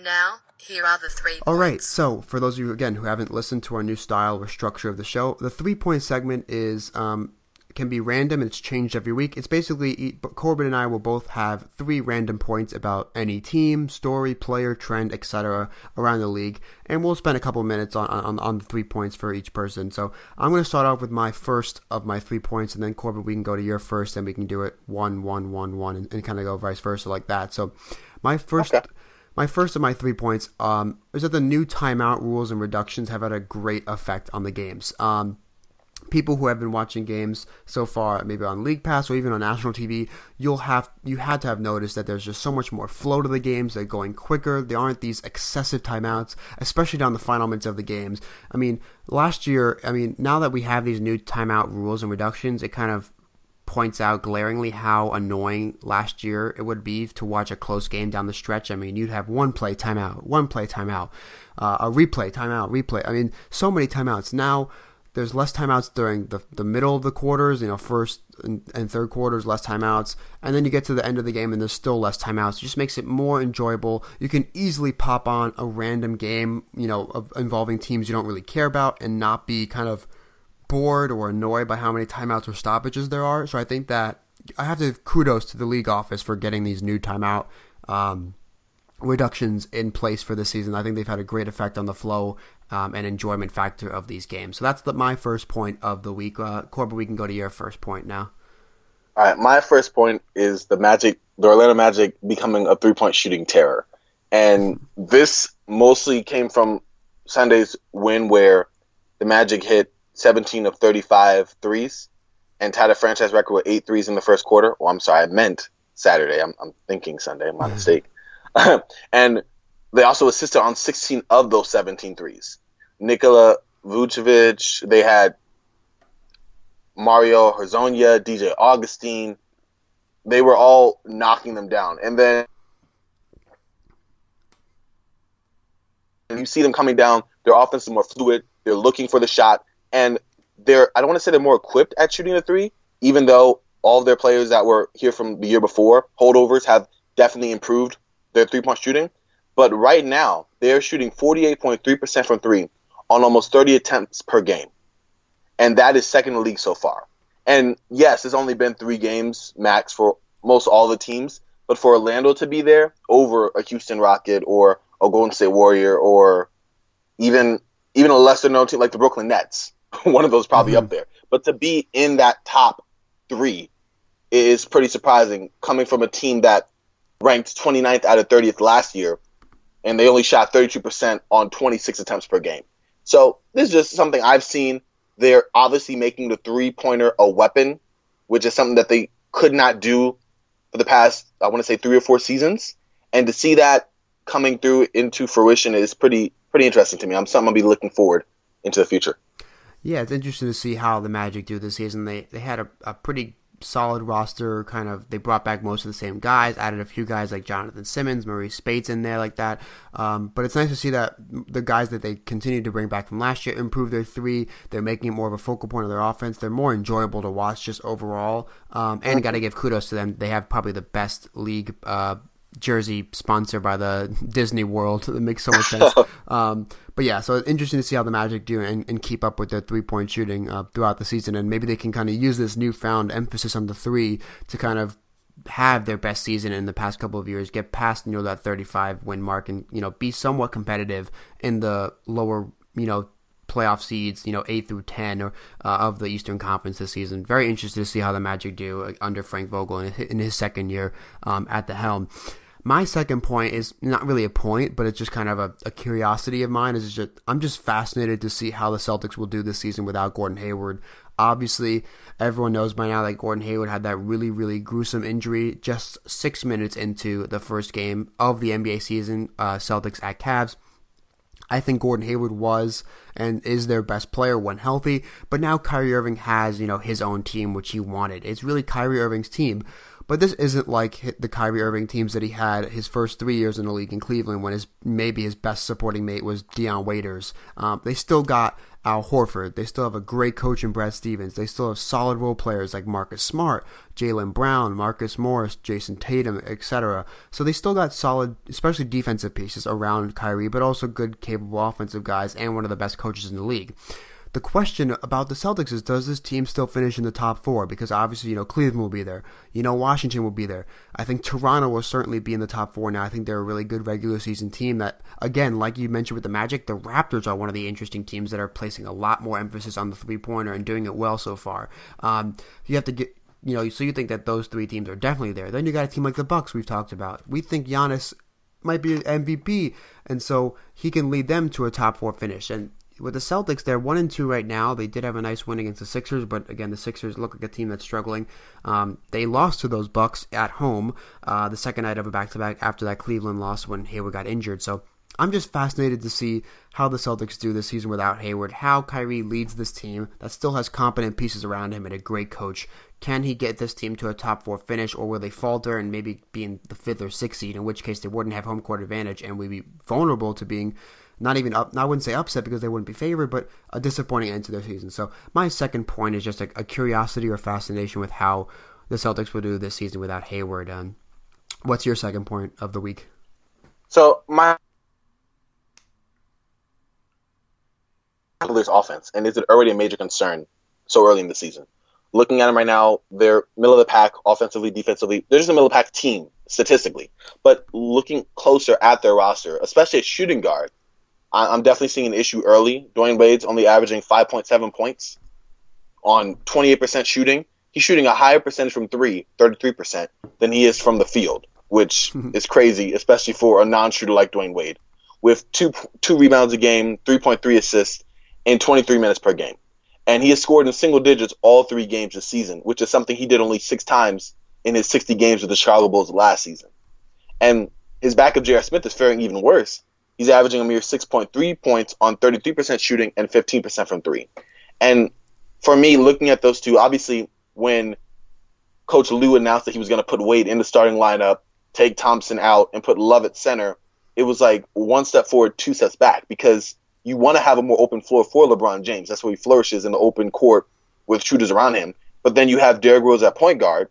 And now, here are the three. All right, so for those of you again who haven't listened to our new style or structure of the show, the three point segment is um, can be random. It's changed every week. It's basically Corban and I will both have three random points about any team, story, player, trend, etc. around the league, and we'll spend a couple minutes on, on on the three points for each person. So I'm going to start off with my first of my three points, and then Corban, we can go to your first, and we can do it one, one, one, one, and, and kind of go vice versa like that. So my first. Okay. My first of my three points um, is that the new timeout rules and reductions have had a great effect on the games. Um, people who have been watching games so far, maybe on League Pass or even on national TV, you'll have you had to have noticed that there's just so much more flow to the games. They're going quicker. There aren't these excessive timeouts, especially down the final minutes of the games. I mean, last year, I mean, now that we have these new timeout rules and reductions, it kind of points out glaringly how annoying last year it would be to watch a close game down the stretch. I mean, you'd have one play timeout, one play timeout, uh, a replay timeout, replay. I mean, so many timeouts now there's less timeouts during the, the middle of the quarters, you know, first and, and, third quarters, less timeouts. And then you get to the end of the game and there's still less timeouts. It just makes it more enjoyable. You can easily pop on a random game, you know, of, involving teams you don't really care about and not be kind of bored or annoyed by how many timeouts or stoppages there are. So I think that I have to kudos to the league office for getting these new timeout um, reductions in place for this season. I think they've had a great effect on the flow um, and enjoyment factor of these games. So that's the, my first point of the week. Uh, Corban, we can go to your first point now. All right, my first point is the Magic, the Orlando Magic becoming a three point shooting terror. And this mostly came from Sunday's win where the Magic hit 17 of 35 threes and tied a franchise record with eight threes in the first quarter. Well, I'm sorry, I meant Saturday. I'm, I'm thinking Sunday, my mistake. and they also assisted on 16 of those 17 threes. Nikola Vucevic. They had Mario Hezonja, DJ Augustin. They were all knocking them down. And then you see them coming down. Their offense is more fluid. They're looking for the shot. And they're, I don't want to say they're more equipped at shooting the three, even though all of their players that were here from the year before, holdovers, have definitely improved their three point shooting. But right now, they're shooting 48.3% from three on almost 30 attempts per game. And that is second in the league so far. And yes, it's only been three games max for most all the teams. But for Orlando to be there over a Houston Rocket or a Golden State Warrior or even even a lesser known team like the Brooklyn Nets, one of those probably mm-hmm. up there. But to be in that top three is pretty surprising coming from a team that ranked 29th out of 30th last year and they only shot 32% on 26 attempts per game. So this is just something I've seen. They're obviously making the three pointer a weapon, which is something that they could not do for the past, I want to say, three or four seasons. And to see that coming through into fruition is pretty pretty interesting to me. I'm something I'll be looking forward into the future. Yeah, it's interesting to see how the Magic do this season. They they had a, a pretty solid roster. Kind of, they brought back most of the same guys, added a few guys like Jonathan Simmons, Marreese Speights in there like that. Um, but it's nice to see that the guys that they continued to bring back from last year improve their three. They're making it more of a focal point of their offense. They're more enjoyable to watch just overall. Um, and got to give kudos to them. They have probably the best league. Uh, jersey sponsored by the Disney World. It makes so much sense. um, but yeah, so it's interesting to see how the Magic do and, and keep up with their three point shooting uh, throughout the season, and maybe they can kind of use this newfound emphasis on the three to kind of have their best season in the past couple of years, get past you know that 35 win mark, and you know be somewhat competitive in the lower you know playoff seeds, you know, eight through ten or uh, of the Eastern Conference this season. Very interested to see how the Magic do uh, under Frank Vogel in his, in his second year um, at the helm. My second point is not really a point, but it's just kind of a, a curiosity of mine. Is just I'm just fascinated to see how the Celtics will do this season without Gordon Hayward. Obviously, everyone knows by now that Gordon Hayward had that really, really gruesome injury just six minutes into the first game of the NBA season, uh, Celtics at Cavs. I think Gordon Hayward was and is their best player when healthy, but now Kyrie Irving has, you know, his own team, which he wanted. It's really Kyrie Irving's team. But this isn't like the Kyrie Irving teams that he had his first three years in the league in Cleveland when his maybe his best supporting mate was Dion Waiters. Um, they still got Al Horford. They still have a great coach in Brad Stevens. They still have solid role players like Marcus Smart, Jaylen Brown, Marcus Morris, Jayson Tatum, etc. So they still got solid, especially defensive pieces around Kyrie, but also good, capable offensive guys and one of the best coaches in the league. The question about the Celtics is does this team still finish in the top four? Because obviously, you know, Cleveland will be there. You know, Washington will be there. I think Toronto will certainly be in the top four now. I think they're a really good regular season team that, again, like you mentioned with the Magic, the Raptors are one of the interesting teams that are placing a lot more emphasis on the three pointer and doing it well so far. Um, you have to get you know, so you think that those three teams are definitely there. Then you got a team like the Bucks we've talked about. We think Giannis might be an MVP, and so he can lead them to a top four finish. And with the Celtics, they're one and two right now. They did have a nice win against the Sixers, but again, the Sixers look like a team that's struggling. Um, they lost to those Bucks at home uh, the second night of a back-to-back after that Cleveland loss when Hayward got injured. So I'm just fascinated to see how the Celtics do this season without Hayward, how Kyrie leads this team that still has competent pieces around him and a great coach. Can he get this team to a top four finish, or will they falter and maybe be in the fifth or sixth seed, in which case they wouldn't have home court advantage and we'd be vulnerable to being not even up, I wouldn't say upset because they wouldn't be favored, but a disappointing end to their season. So my second point is just a, a curiosity or fascination with how the Celtics will do this season without Hayward. Um, what's your second point of the week? So my Cavaliers offense, and is it already a major concern so early in the season? looking at them right now, they're middle of the pack offensively, defensively. They're just a middle of the pack team statistically. But looking closer at their roster, especially at shooting guard, I'm definitely seeing an issue early. Dwyane Wade's only averaging 5.7 points on 28% shooting. He's shooting a higher percentage from three, 33%, than he is from the field, which is crazy, especially for a non-shooter like Dwyane Wade, with two two rebounds a game, 3.3 assists, in 23 minutes per game and he has scored in single digits all three games this season, which is something he did only six times in his 60 games with the Chicago Bulls last season. And his backup J.R. Smith is faring even worse. He's averaging a mere 6.3 points on 33% shooting and 15% from three. And for me, looking at those two, obviously, when Coach Lue announced that he was going to put Wade in the starting lineup, take Thompson out, and put Love at center, it was like one step forward, two steps back because you want to have a more open floor for LeBron James. That's where he flourishes in the open court with shooters around him. But then you have Derrick Rose at point guard,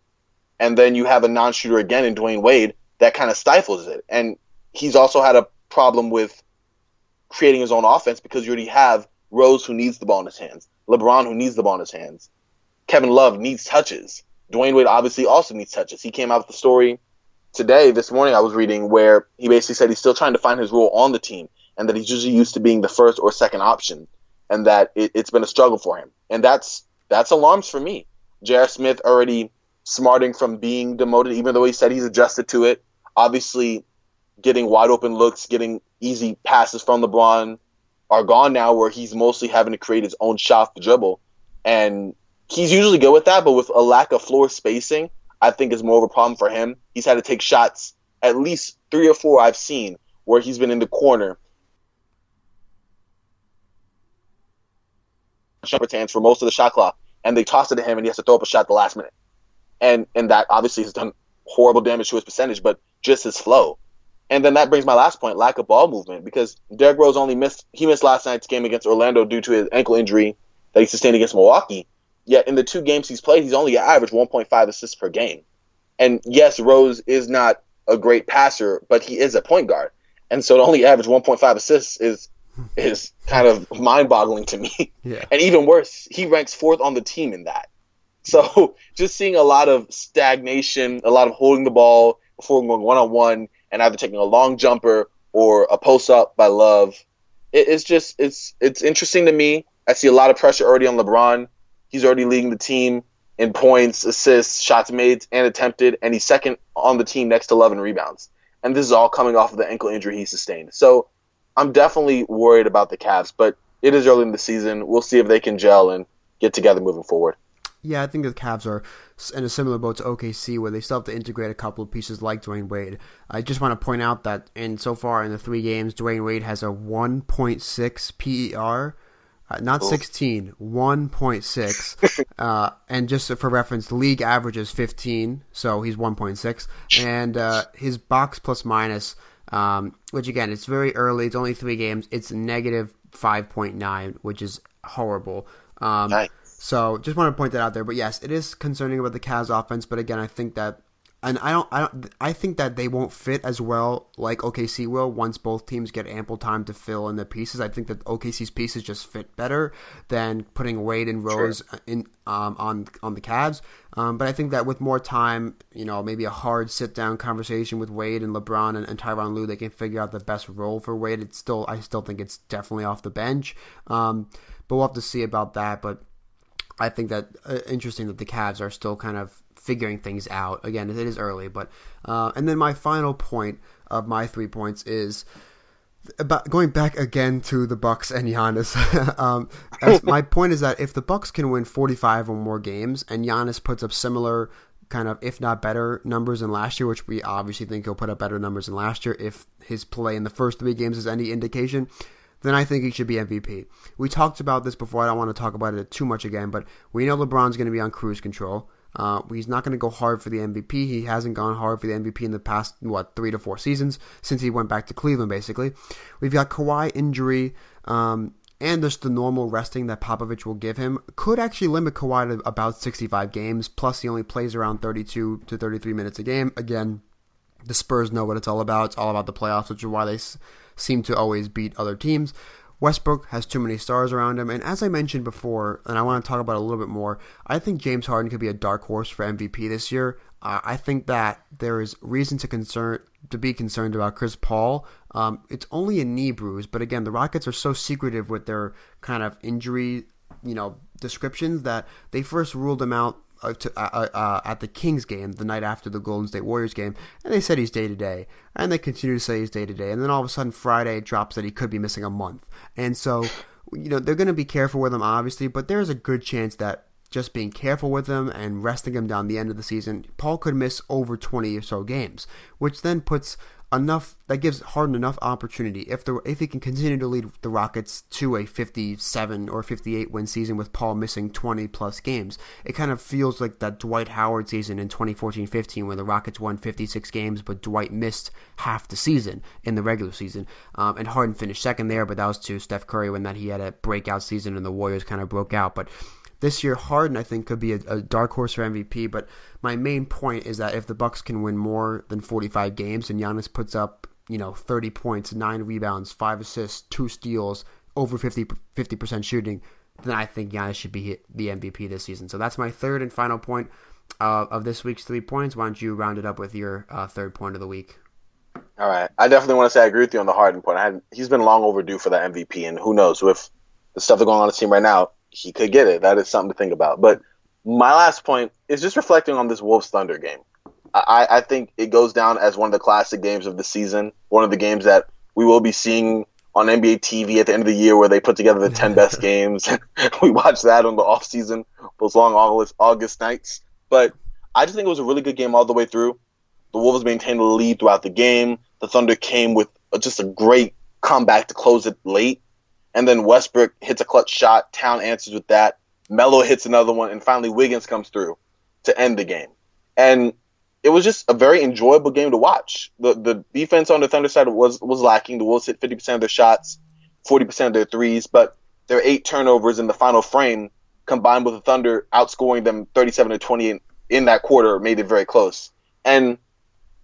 and then you have a non-shooter again in Dwyane Wade that kind of stifles it. And he's also had a problem with creating his own offense because you already have Rose who needs the ball in his hands, LeBron who needs the ball in his hands, Kevin Love needs touches. Dwyane Wade obviously also needs touches. He came out with the story today, this morning I was reading where he basically said he's still trying to find his role on the team and that he's usually used to being the first or second option, and that it, has been a struggle for him. And that's that's alarms for me. J.R. Smith already smarting from being demoted, even though he said he's adjusted to it. Obviously, getting wide open looks, getting easy passes from LeBron are gone now, where he's mostly having to create his own shot to dribble, and he's usually good with that. But with a lack of floor spacing, I think is more of a problem for him. He's had to take shots, at least three or four I've seen, where he's been in the corner hands for most of the shot clock, and they toss it to him, and he has to throw up a shot the last minute. And and that obviously has done horrible damage to his percentage, but just his flow. And then that brings my last point: lack of ball movement. Because Derrick Rose only missed he missed last night's game against Orlando due to his ankle injury that he sustained against Milwaukee. Yet in the two games he's played, he's only averaged 1.5 assists per game. And yes, Rose is not a great passer, but he is a point guard. And so to only average 1.5 assists is is kind of mind-boggling to me. Yeah. And even worse, he ranks fourth on the team in that. So just seeing a lot of stagnation, a lot of holding the ball before going one-on-one, and either taking a long jumper or a post-up by Love, it, it's just it's it's interesting to me. I see a lot of pressure already on LeBron. He's already leading the team in points, assists, shots made, and attempted, and he's second on the team next to Love in rebounds. And this is all coming off of the ankle injury he sustained. So I'm definitely worried about the Cavs, but it is early in the season. We'll see if they can gel and get together moving forward. Yeah, I think the Cavs are in a similar boat to OKC, where they still have to integrate a couple of pieces like Dwyane Wade. I just want to point out that in so far in the three games, Dwyane Wade has a 1.6 PER, uh, not 16, 1.6. uh, and just for reference, the league average is 15, so he's 1.6, and uh, his box plus minus um, which again, it's very early. It's only three games. It's negative five point nine, which is horrible. Um, nice. So just want to point that out there. But yes, it is concerning about the Cavs offense. But again, I think that and I don't, I don't, I think that they won't fit as well like OKC will once both teams get ample time to fill in the pieces. I think that OKC's pieces just fit better than putting Wade and Rose sure. in um, on on the Cavs. Um, but I think that with more time, you know, maybe a hard sit down conversation with Wade and LeBron and, and Tyronn Lue, they can figure out the best role for Wade. It's still, I still think it's definitely off the bench. Um, but we'll have to see about that. But I think that uh, interesting that the Cavs are still kind of figuring things out. Again, it is early, but uh, and then my final point of my three points is about going back again to the Bucks and Giannis. um, my point is that if the Bucks can win 45 or more games, and Giannis puts up similar kind of, if not better, numbers than last year, which we obviously think he'll put up better numbers than last year if his play in the first three games is any indication then I think he should be MVP. We talked about this before. I don't want to talk about it too much again, but we know LeBron's going to be on cruise control. Uh, he's not going to go hard for the MVP. He hasn't gone hard for the MVP in the past, what, three to four seasons since he went back to Cleveland, basically. We've got Kawhi injury, um, and just the normal resting that Popovich will give him could actually limit Kawhi to about 65 games. Plus, he only plays around 32 to 33 minutes a game. Again, the Spurs know what it's all about. It's all about the playoffs, which is why they seem to always beat other teams. Westbrook has too many stars around him, and as I mentioned before, and I want to talk about a little bit more, I think James Harden could be a dark horse for MVP this year. Uh, I think that there is reason to concern to be concerned about Chris Paul. Um, it's only a knee bruise, but again, the Rockets are so secretive with their kind of injury, you know, descriptions that they first ruled him out uh, to, uh, uh, uh, at the Kings game the night after the Golden State Warriors game, and they said he's day to day, and they continue to say he's day to day, and then all of a sudden Friday drops that he could be missing a month, and so you know they're going to be careful with him obviously, but there's a good chance that just being careful with him and resting him down the end of the season, Paul could miss over 20 or so games, which then puts enough that gives Harden enough opportunity if the if he can continue to lead the Rockets to a 57 or 58 win season with Paul missing 20 plus games. It kind of feels like that Dwight Howard season in 2014-15 where the Rockets won 56 games but Dwight missed half the season in the regular season. Um, and Harden finished second there, but that was to Steph Curry when that he had a breakout season and the Warriors kind of broke out. But this year, Harden I think could be a, a, dark horse for MVP. But my main point is that if the Bucks can win more than 45 games and Giannis puts up you know 30 points, nine rebounds, five assists, two steals, over 50 percent shooting, then I think Giannis should be the MVP this season. So that's my third and final point uh, of this week's three points. Why don't you round it up with your uh, third point of the week? All right, I definitely want to say I agree with you on the Harden point. Had, he's been long overdue for that MVP, and who knows with the stuff that's going on the team right now, he could get it. That is something to think about. But my last point is just reflecting on this Wolves Thunder game. I, I think it goes down as one of the classic games of the season, one of the games that we will be seeing on NBA TV at the end of the year where they put together the 10 best games. we watch that on the off season, those long August, August nights. But I just think it was a really good game all the way through. The Wolves maintained the lead throughout the game. The Thunder came with just a great comeback to close it late. And then Westbrook hits a clutch shot. Town answers with that. Melo hits another one. And finally, Wiggins comes through to end the game. And it was just a very enjoyable game to watch. The the defense on the Thunder side was was lacking. The Wolves hit 50% of their shots, 40% of their threes, but their eight turnovers in the final frame combined with the Thunder outscoring them 37 to 20 in, in that quarter made it very close. And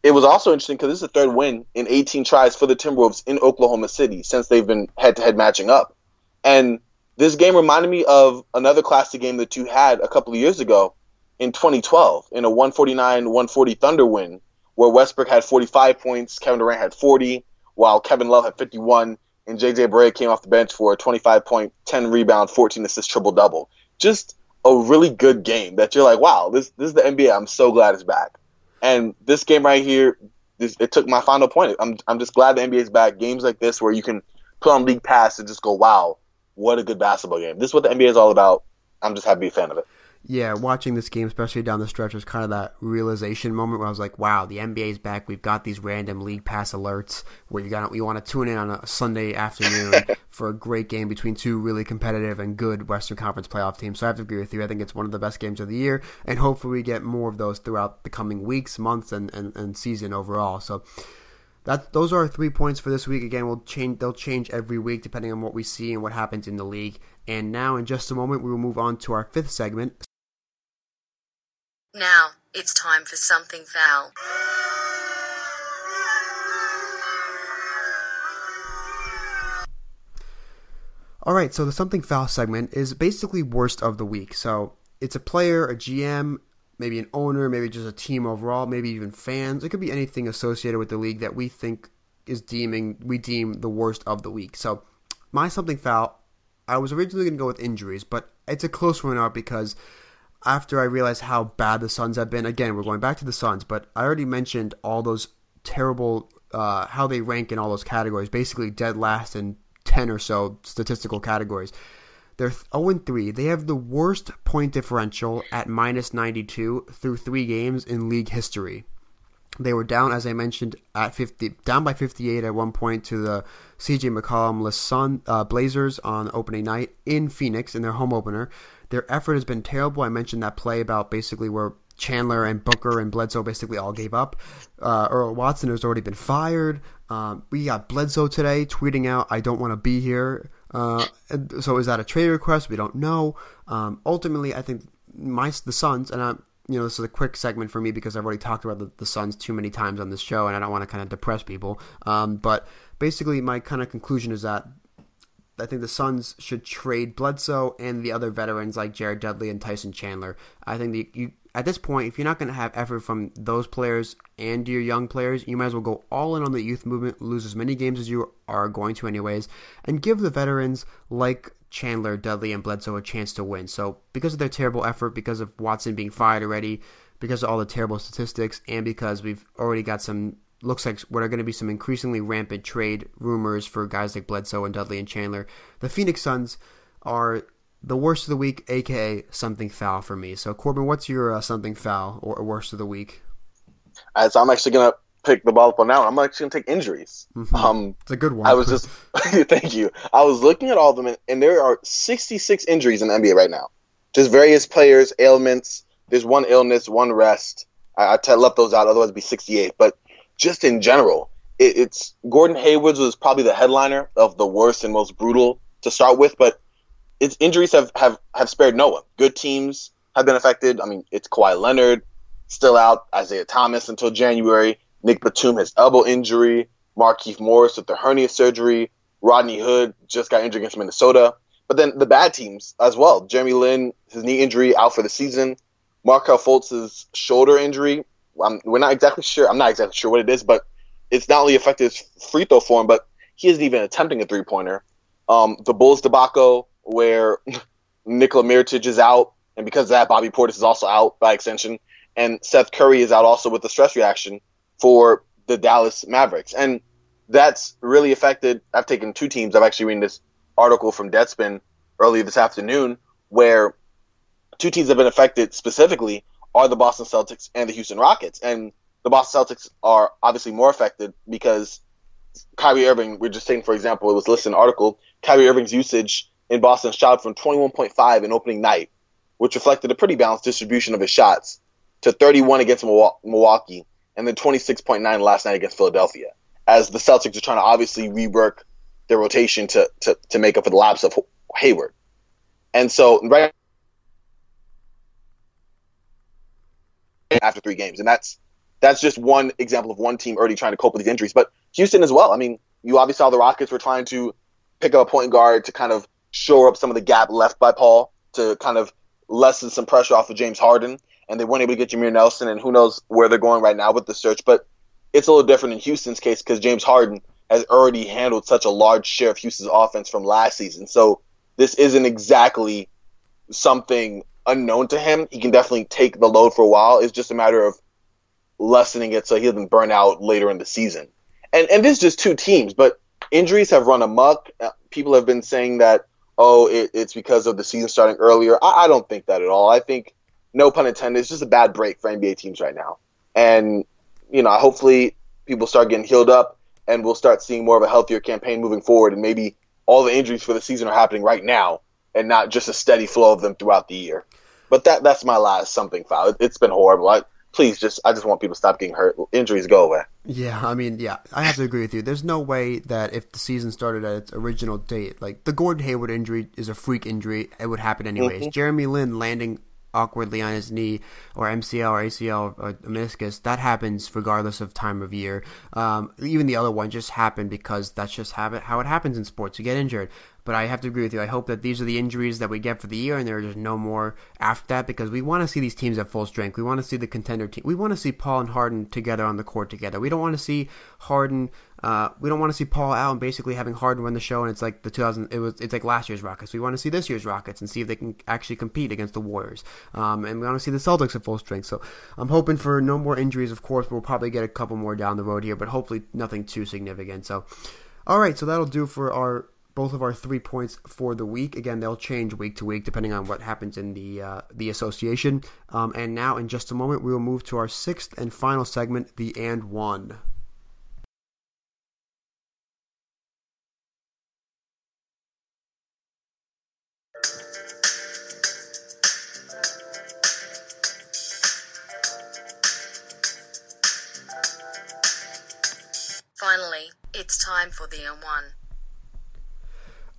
it was also interesting because this is the third win in 18 tries for the Timberwolves in Oklahoma City since they've been head to head matching up. And this game reminded me of another classic game that two had a couple of years ago in 2012 in a 149-140 Thunder win where Westbrook had 45 points, Kevin Durant had 40, while Kevin Love had 51, and JJ Barea came off the bench for a 25 point, 10 rebound, 14 assist triple double. Just a really good game that you're like, wow, this this is the NBA. I'm so glad it's back. And this game right here, this, it took my final point. I'm I'm just glad the NBA is back. Games like this where you can put on League Pass and just go, wow, what a good basketball game. This is what the NBA is all about. I'm just happy to be a fan of it yeah, watching this game, especially down the stretch, was kind of that realization moment where I was like, "Wow, the NBA's back. We've got these random league pass alerts where you got you want to tune in on a Sunday afternoon for a great game between two really competitive and good Western Conference playoff teams." So I have to agree with you. I think it's one of the best games of the year, and hopefully we get more of those throughout the coming weeks, months, and and, and season overall. So. That, those are our three points for this week. Again, we'll change. They'll change every week depending on what we see and what happens in the league. And now, in just a moment, we will move on to our fifth segment, now, it's time for something foul. All right, so the something foul segment is basically worst of the week. So it's a player, a GM, maybe an owner, maybe just a team overall, maybe even fans. It could be anything associated with the league that we think is deeming we deem the worst of the week. So my something foul, I was originally going to go with injuries, but it's a close one out because after I realized how bad the Suns have been, again we're going back to the Suns, but I already mentioned all those terrible uh, how they rank in all those categories, basically dead last in ten or so statistical categories. They're 0 3. They have the worst point differential at minus 92 through three games in league history. They were down, as I mentioned, at 50, down by 58 at one point to the CJ McCollum Sun uh, Blazers on opening night in Phoenix in their home opener. Their effort has been terrible. I mentioned that play about basically where Chandler and Booker and Bledsoe basically all gave up. Uh, Earl Watson has already been fired. Um, we got Bledsoe today tweeting out, "I don't want to be here." Uh, so is that a trade request? We don't know. Um, ultimately, I think my the Suns, and I, you know, this is a quick segment for me because I've already talked about the, the Suns too many times on this show, and I don't want to kind of depress people. Um, but basically, my kind of conclusion is that I think the Suns should trade Bledsoe and the other veterans like Jared Dudley and Tyson Chandler. I think you at this point, if you're not going to have effort from those players and your young players, you might as well go all in on the youth movement, lose as many games as you are going to, anyways, and give the veterans like Chandler, Dudley, and Bledsoe a chance to win. So, because of their terrible effort, because of Watson being fired already, because of all the terrible statistics, and because we've already got some looks like what are going to be some increasingly rampant trade rumors for guys like Bledsoe and Dudley and Chandler, the Phoenix Suns are the worst of the week, aka something foul for me. So Corban, what's your uh, something foul or worst of the week? As I'm actually gonna pick the ball up on now. I'm actually gonna take injuries. Mm-hmm. Um, it's a good one. I was just thank you. I was looking at all of them, and, and there are 66 injuries in the NBA right now. Just various players, ailments. There's one illness, one rest. I, I t- left those out, otherwise it'd be 68. But just in general, it, it's Gordon Hayward was probably the headliner of the worst and most brutal to start with, but its injuries have, have, have spared no one. Good teams have been affected. I mean, it's Kawhi Leonard still out, Isaiah Thomas until January, Nick Batum has elbow injury, Markieff Morris with the hernia surgery, Rodney Hood just got injured against Minnesota. But then the bad teams as well. Jeremy Lin, his knee injury out for the season. Markelle Fultz's shoulder injury. I'm, we're not exactly sure. I'm not exactly sure what it is, but it's not only affected his free throw form, but he isn't even attempting a three pointer. Um, the Bulls debacle where Nikola Mirotic is out, and because of that, Bobby Portis is also out by extension, and Seth Curry is out also with the stress reaction for the Dallas Mavericks, and that's really affected. I've taken two teams. I've actually read this article from Deadspin earlier this afternoon where two teams have been affected specifically are the Boston Celtics and the Houston Rockets, and the Boston Celtics are obviously more affected because Kyrie Irving. We're just saying, for example, it was listed in an article. Kyrie Irving's usage in Boston shot from 21.5 in opening night, which reflected a pretty balanced distribution of his shots, to 31 against Milwaukee, and then 26.9 last night against Philadelphia. As the Celtics are trying to obviously rework their rotation to, to, to make up for the lapse of Hayward. And so, right after three games, and that's that's just one example of one team already trying to cope with these injuries. But Houston as well. I mean, you obviously saw the Rockets were trying to pick up a point guard to kind of shore up some of the gap left by Paul to kind of lessen some pressure off of James Harden. And they weren't able to get Jameer Nelson, and who knows where they're going right now with the search. But it's a little different in Houston's case because James Harden has already handled such a large share of Houston's offense from last season. So this isn't exactly something unknown to him. He can definitely take the load for a while. It's just a matter of lessening it so he doesn't burn out later in the season. And and this is just two teams, but injuries have run amok. Uh, people have been saying that oh, it, it's because of the season starting earlier. I, I don't think that at all. I think, no pun intended, it's just a bad break for NBA teams right now. And, you know, hopefully people start getting healed up and we'll start seeing more of a healthier campaign moving forward. And maybe all the injuries for the season are happening right now and not just a steady flow of them throughout the year. But that that's my last something foul. It, it's been horrible. I, please just I just want people to stop getting hurt. Injuries go away. Yeah, I mean, yeah, I have to agree with you. There's no way that if the season started at its original date, like the Gordon Hayward injury is a freak injury, it would happen anyways. Mm-hmm. Jeremy Lin landing awkwardly on his knee or MCL or ACL or meniscus, that happens regardless of time of year. Um, even the other one just happened because that's just habit, how it happens in sports. You get injured. But I have to agree with you. I hope that these are the injuries that we get for the year, and there are just no more after that because we want to see these teams at full strength. We want to see the contender team. We want to see Paul and Harden together on the court together. We don't want to see Harden. Uh, we don't want to see Paul out and basically having Harden run the show, and it's like the 2000. It was. It's like last year's Rockets. We want to see this year's Rockets and see if they can actually compete against the Warriors. Um, and we want to see the Celtics at full strength. So I'm hoping for no more injuries. Of course, we'll probably get a couple more down the road here, but hopefully nothing too significant. So, all right. So that'll do for our both of our three points for the week. Again, they'll change week to week depending on what happens in the uh, the association. Um, and now, in just a moment, we will move to our sixth and final segment, the and one.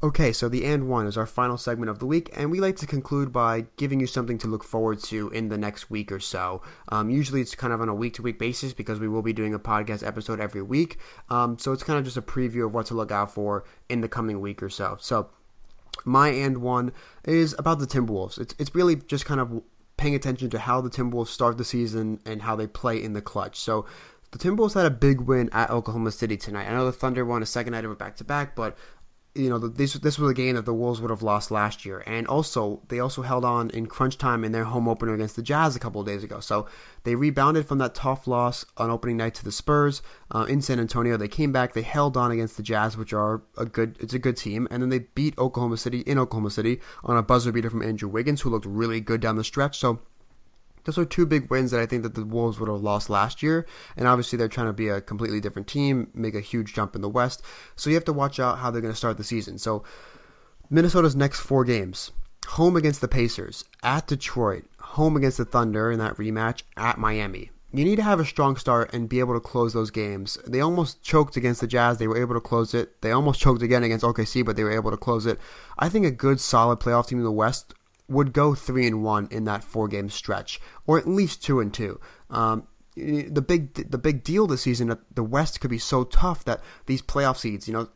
Okay, so the and one is our final segment of the week, and we like to conclude by giving you something to look forward to in the next week or so. Um, usually it's kind of on a week to week basis because we will be doing a podcast episode every week. Um, so it's kind of just a preview of what to look out for in the coming week or so. So my and one is about the Timberwolves. It's, it's really just kind of paying attention to how the Timberwolves start the season and how they play in the clutch. So the Timberwolves had a big win at Oklahoma City tonight. I know the Thunder won a second night of it back to back, but you know, this this was a game that the Wolves would have lost last year, and also they also held on in crunch time in their home opener against the Jazz a couple of days ago. So they rebounded from that tough loss on opening night to the Spurs uh, in San Antonio. They came back, they held on against the Jazz, which are a good, it's a good team, and then they beat Oklahoma City in Oklahoma City on a buzzer beater from Andrew Wiggins, who looked really good down the stretch. So those are two big wins that I think that the Wolves would have lost last year. And obviously they're trying to be a completely different team, make a huge jump in the West. So you have to watch out how they're going to start the season. So Minnesota's next four games. Home against the Pacers, at Detroit, home against the Thunder in that rematch, at Miami. You need to have a strong start and be able to close those games. They almost choked against the Jazz. They were able to close it. They almost choked again against OKC, but they were able to close it. I think a good, solid playoff team in the West would go three and one in that four game stretch, or at least two and two. Um, the big the big deal this season that the West could be so tough that these playoff seeds, you know,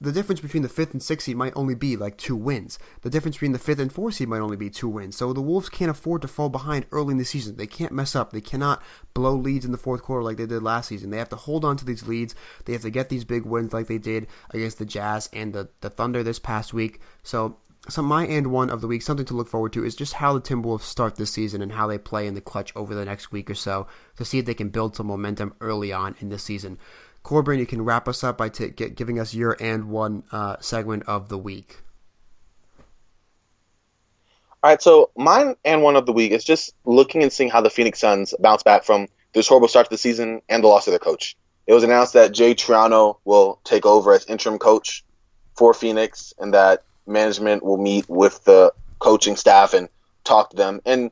the difference between the fifth and sixth seed might only be like two wins. The difference between the fifth and fourth seed might only be two wins. So the Wolves can't afford to fall behind early in the season. They can't mess up. They cannot blow leads in the fourth quarter like they did last season. They have to hold on to these leads. They have to get these big wins like they did against the Jazz and the, the Thunder this past week. So so my and one of the week, something to look forward to, is just how the Timberwolves start this season and how they play in the clutch over the next week or so to see if they can build some momentum early on in this season. Corban, you can wrap us up by t- get, giving us your and one uh, segment of the week. All right, so mine and one of the week is just looking and seeing how the Phoenix Suns bounce back from this horrible start to the season and the loss of their coach. It was announced that Jay Triano will take over as interim coach for Phoenix, and that management will meet with the coaching staff and talk to them. And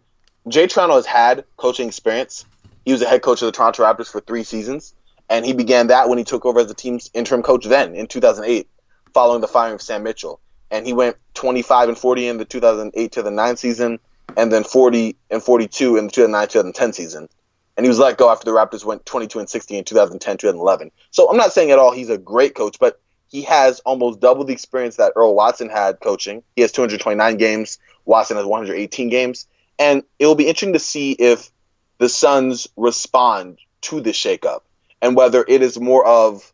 Jay Triano has had coaching experience. He was a head coach of the Toronto Raptors for three seasons, and he began that when he took over as the team's interim coach then in 2008, following the firing of Sam Mitchell. And he went 25 and 40 in the 2008 to the 9 season, and then 40 and 42 in the 2009 2010 season. And he was let go after the Raptors went 22 and 60 in 2010 2011. So I'm not saying at all he's a great coach, but he has almost double the experience that Earl Watson had coaching. He has 229 games. Watson has 118 games. And it will be interesting to see if the Suns respond to this shakeup and whether it is more of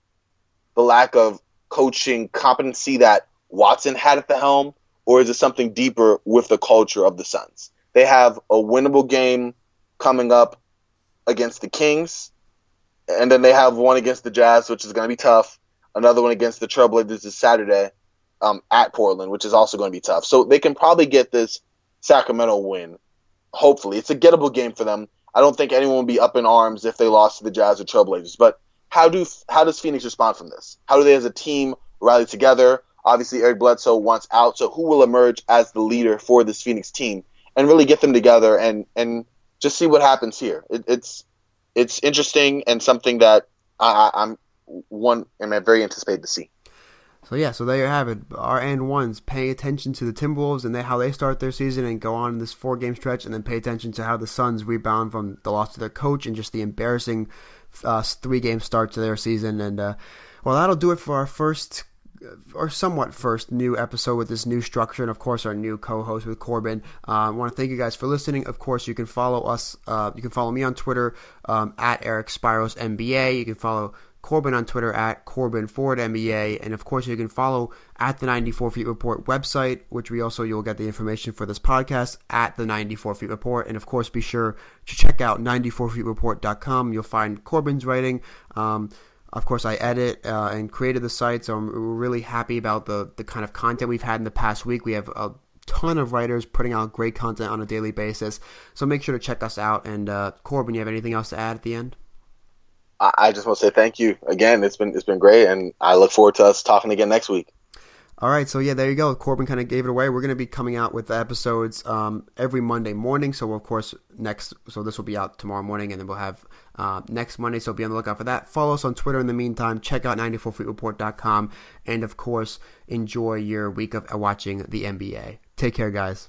the lack of coaching competency that Watson had at the helm or is it something deeper with the culture of the Suns? They have a winnable game coming up against the Kings, and then they have one against the Jazz, which is going to be tough another one against the Trailblazers this Saturday um, at Portland, which is also going to be tough. So they can probably get this Sacramento win. Hopefully, it's a gettable game for them. I don't think anyone will be up in arms if they lost to the Jazz or Trailblazers. But how do how does Phoenix respond from this? How do they, as a team, rally together? Obviously, Eric Bledsoe wants out, so who will emerge as the leader for this Phoenix team and really get them together and and just see what happens here? It, it's it's interesting and something that I, I'm one am I very anticipated to see. So yeah, so there you have it. Our and ones paying attention to the Timberwolves and they, how they start their season and go on this four game stretch, and then pay attention to how the Suns rebound from the loss to their coach and just the embarrassing uh, three game start to their season. And uh, well, that'll do it for our first or somewhat first new episode with this new structure, and of course our new co-host with Corban. Uh, I want to thank you guys for listening. Of course, you can follow us. Uh, you can follow me on Twitter um, at Eric Spyros NBA. You can follow Corban on Twitter at Corban Ford NBA, and of course you can follow at the 94 Feet Report website, which we also you'll get the information for this podcast at the 94 Feet Report, and of course be sure to check out 94feetreport.com. You'll find Corban's writing. Um, of course, I edit uh, and created the site, so I'm really happy about the the kind of content we've had in the past week. We have a ton of writers putting out great content on a daily basis, so make sure to check us out. And uh, Corban, you have anything else to add at the end? I just want to say thank you again. It's been it's been great, and I look forward to us talking again next week. All right, so yeah, there you go. Corban kind of gave it away. We're going to be coming out with episodes um, every Monday morning. So of course, next, so this will be out tomorrow morning, and then we'll have uh, next Monday. So be on the lookout for that. Follow us on Twitter in the meantime. Check out 94feetreport.com, and of course, enjoy your week of watching the NBA. Take care, guys.